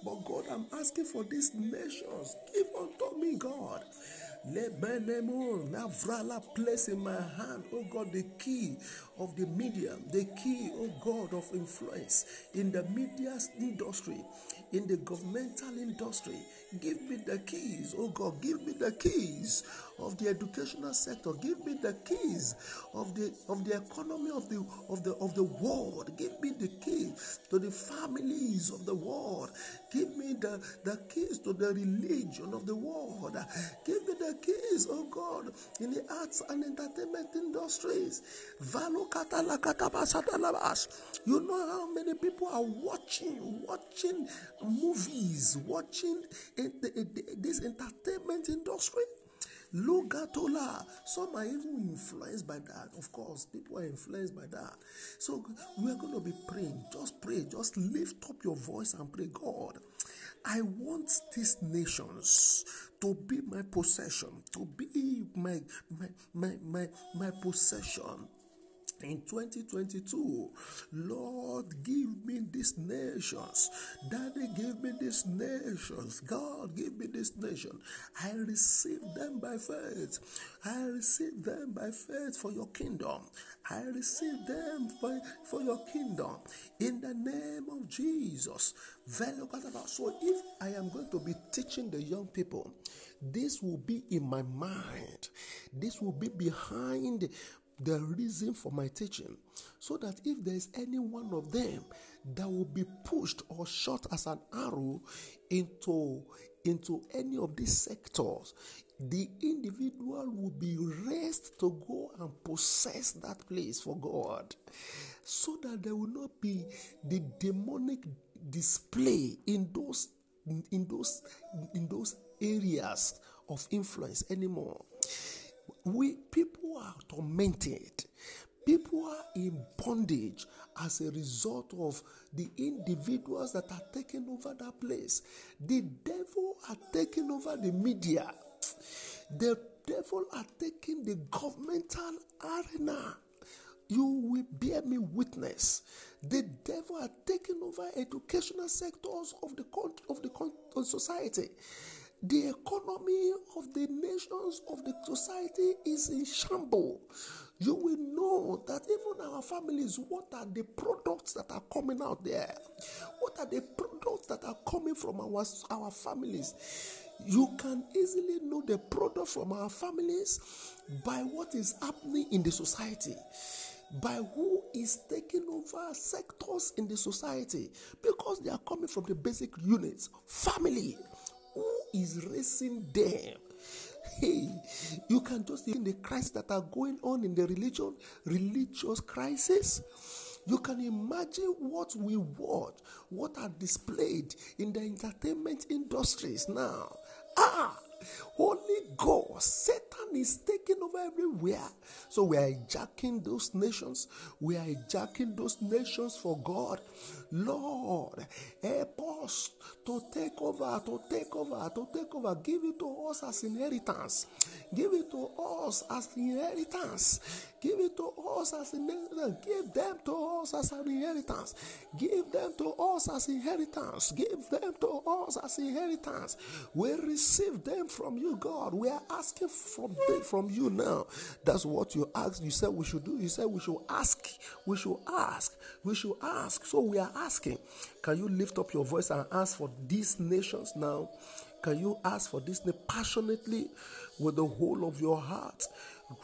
But God, I'm asking for these nations. Give unto me, God. Let my name on Navrala place in my hand, oh God, the key of the media, the key, oh God, of influence in the media industry, in the governmental industry. Give me the keys, oh God, give me the keys of the educational sector. Give me the keys of the of the economy of the of the of the world. Give me the keys to the families of the world. Give me the, the keys to the religion of the world. Give me the keys, oh God, in the arts and entertainment industries. You know how many people are watching, watching movies, watching this entertainment industry. Logatola. Some are even influenced by that. Of course, people are influenced by that. So we are going to be praying. Just pray. Just lift up your voice and pray. God, I want these nations to be my possession, to be my my my my, my possession in 2022 lord give me these nations. Daddy give me these nations. God give me this nation i receive them by faith. I receive them by faith for your kingdom. I receive them for, for your kingdom. In the name of jesus. So if i am going to be teaching the young people this will be in my mind. This will be behind the reason for my teaching so that if there is any one of them that will be pushed or shot as an arrow into into any of these sectors the individual will be raised to go and possess that place for god so that there will not be the demonic display in those in those in those areas of influence anymore we people are tormented. People are in bondage as a result of the individuals that are taking over that place. The devil are taking over the media. The devil are taking the governmental arena. You will bear me witness. The devil are taking over educational sectors of the country, of the society the economy of the nations of the society is in shambles. You will know that even our families, what are the products that are coming out there? What are the products that are coming from our, our families? You can easily know the product from our families by what is happening in the society by who is taking over sectors in the society because they are coming from the basic units family is raising them. Hey, you can just see the crises that are going on in the religion, religious crisis. You can imagine what we watch, what are displayed in the entertainment industries now. Ah, Holy Ghost, Satan is taking over everywhere. So we are hijacking those nations. We are hijacking those nations for God. Lord, help us to take over, to take over, to take over. Give it to us as inheritance. Give it to us as inheritance. Give it to us as inheritance. Give them to us as an inheritance. Give them to us as inheritance. Give them to us as inheritance. We receive them from you, God. We are asking from them, from you now. That's what you asked. You said we should do. You said we should ask. We should ask. We should ask. So we are asking. Can you lift up your voice and ask for these nations now? Can you ask for this passionately with the whole of your heart?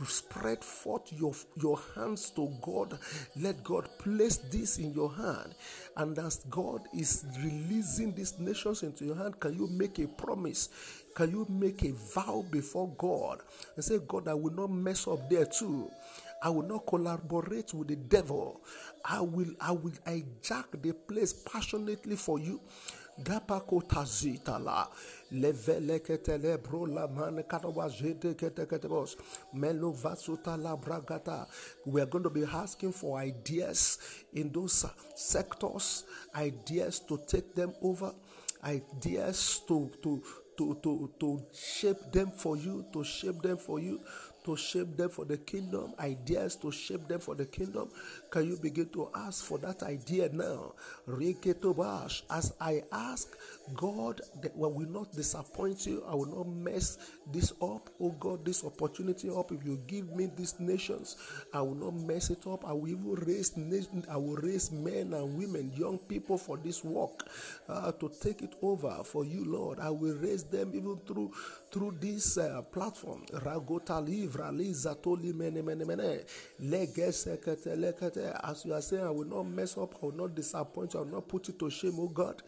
Spread forth your, your hands to God. Let God place this in your hand. And as God is releasing these nations into your hand, can you make a promise? Can you make a vow before God and say, God, I will not mess up there too. I will not collaborate with the devil. I will I will hijack the place passionately for you. Levele ketele bro la man katawa jete kete kete bos melo bragata. We are going to be asking for ideas in those sectors, ideas to take them over, ideas to to to to to shape them for you, to shape them for you, to shape them for the kingdom, ideas to shape them for the kingdom. Can you begin to ask for that idea now? As I ask God that I will not disappoint you, I will not mess this up. Oh God, this opportunity up. If you give me these nations, I will not mess it up. I will even raise I will raise men and women, young people for this work uh, to take it over for you, Lord. I will raise them even through through this uh, platform. Ragota livra lizatoli mene mene mene. Legesekete. As you are saying, I will not mess up, I will not disappoint you, I will not put you to shame, oh God.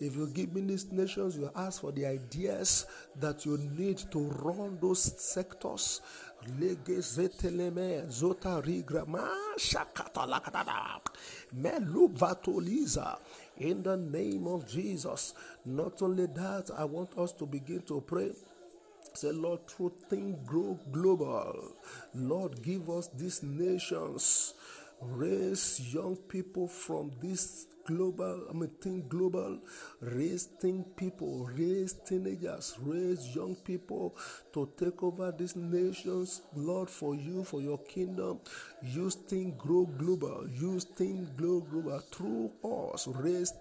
If you give me these nations, you ask for the ideas that you need to run those sectors. In the name of Jesus. Not only that, I want us to begin to pray. Say, Lord, through Think Grow Global, Lord, give us these nations. Raise young people from this global, I mean, think global, raise think people, raise teenagers, raise young people to take over these nations, Lord, for you, for your kingdom. Use think grow global, use think grow global through us, raise,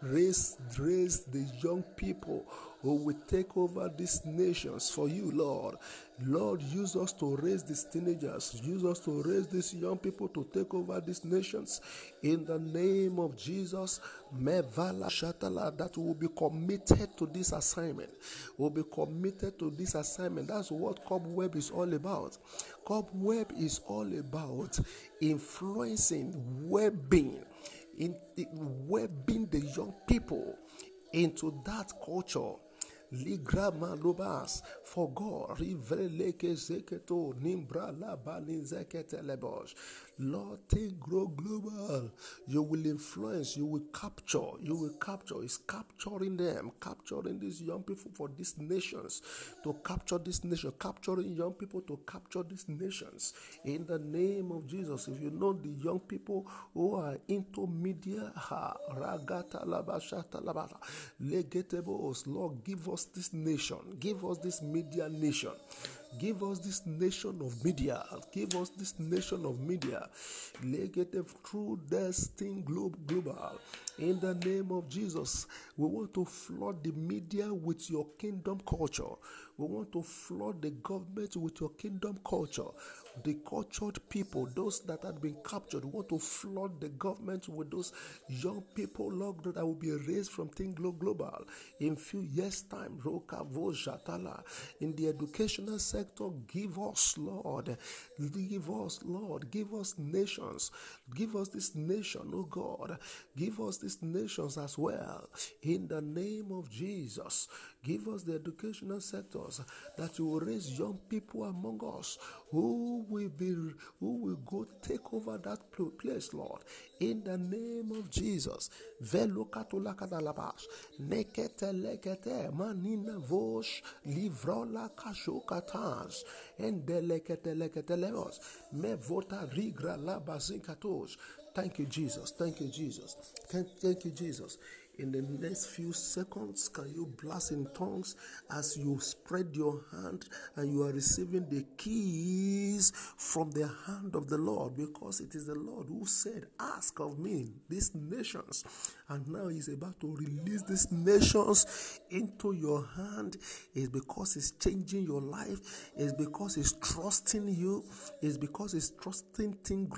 raise, raise the young people who will take over these nations for you, Lord. Lord, use us to raise these teenagers, use us to raise these young people to take over these nations. In the name of Jesus, Mevala Shatala, that will be committed to this assignment. Will be committed to this assignment. That's what Cobweb is all about. Cobweb is all about influencing, webbing, in webbing the young people into that culture ligrama lobas for God riveleke zeketo nimbra la balinzekete lebos Lord, think grow global. You will influence, you will capture, you will capture. It's capturing them, capturing these young people for these nations, to capture this nation, capturing young people to capture these nations. In the name of Jesus, if you know the young people who are into media, ragata labashata labata, legetebos, Lord, give us this nation, give us this media nation. Give us this nation of media. Give us this nation of media. Legative through think grow global. In the name of Jesus, we want to flood the media with your kingdom culture. We want to flood the government with your kingdom culture. The cultured people, those that have been captured, want to flood the government with those young people, Lord, that will be raised from Think Global in few years' time. Roka Vojatala. In the educational sector, give us, Lord. Give us, Lord. Give us nations. Give us this nation, oh God. Give us these nations as well. In the name of Jesus. Give us the educational sectors that you will raise young people among us who will be who will go take over that place, Lord. In the name of Jesus. Me vota rigra la. Thank you, Jesus. Thank you, Jesus. Thank you, Jesus. In the next few seconds, can you blast in tongues as you spread your hand and you are receiving the keys from the hand of the Lord? Because it is the Lord who said, Ask of me these nations. And now He's about to release these nations into your hand. It's because He's changing your life, it's because He's trusting you, it's because He's trusting things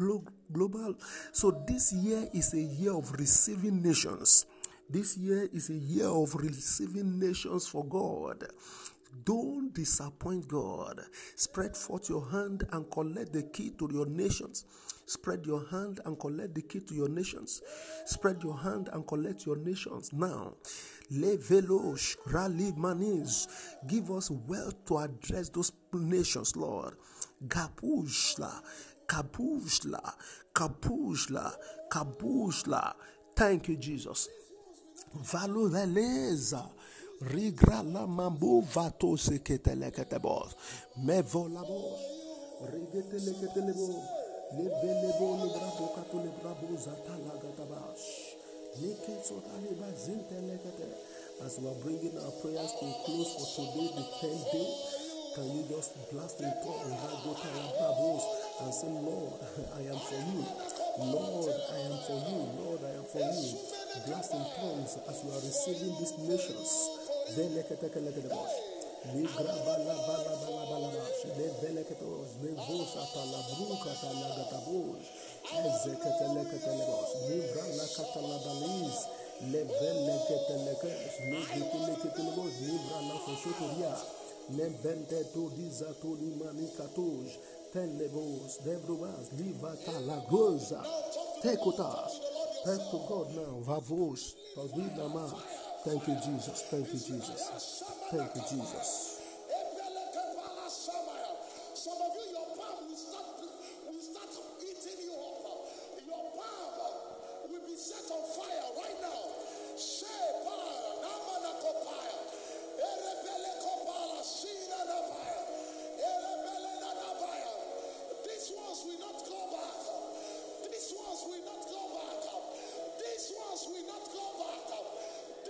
global. So this year is a year of receiving nations. This year is a year of receiving nations for God. Don't disappoint God. Spread forth your hand and collect the key to your nations. Spread your hand and collect the key to your nations. Spread your hand and collect your nations now. Levelosh, rally manis. Give us wealth to address those nations, Lord. Gapushla, kapushla, kapushla, kapushla. Thank you, Jesus. Valoreleza. Rigra la mambo vato se ketelekete bos. Me. Rigetelekete lebo. Lebelebo le brabo kato le brabo zata lagatabas. Neketsota leba zintelekete. As we are bringing our prayers to a close for today, the 10th day, can you just blast in tongues and say, Lord, I am for you. Lord, I am for you. Lord, I am for you. Blast in tongues as you are receiving these nations. Tekotas. Thank to God now, vavos, Thank you, Jesus. Thank you, Jesus. Thank you, Jesus.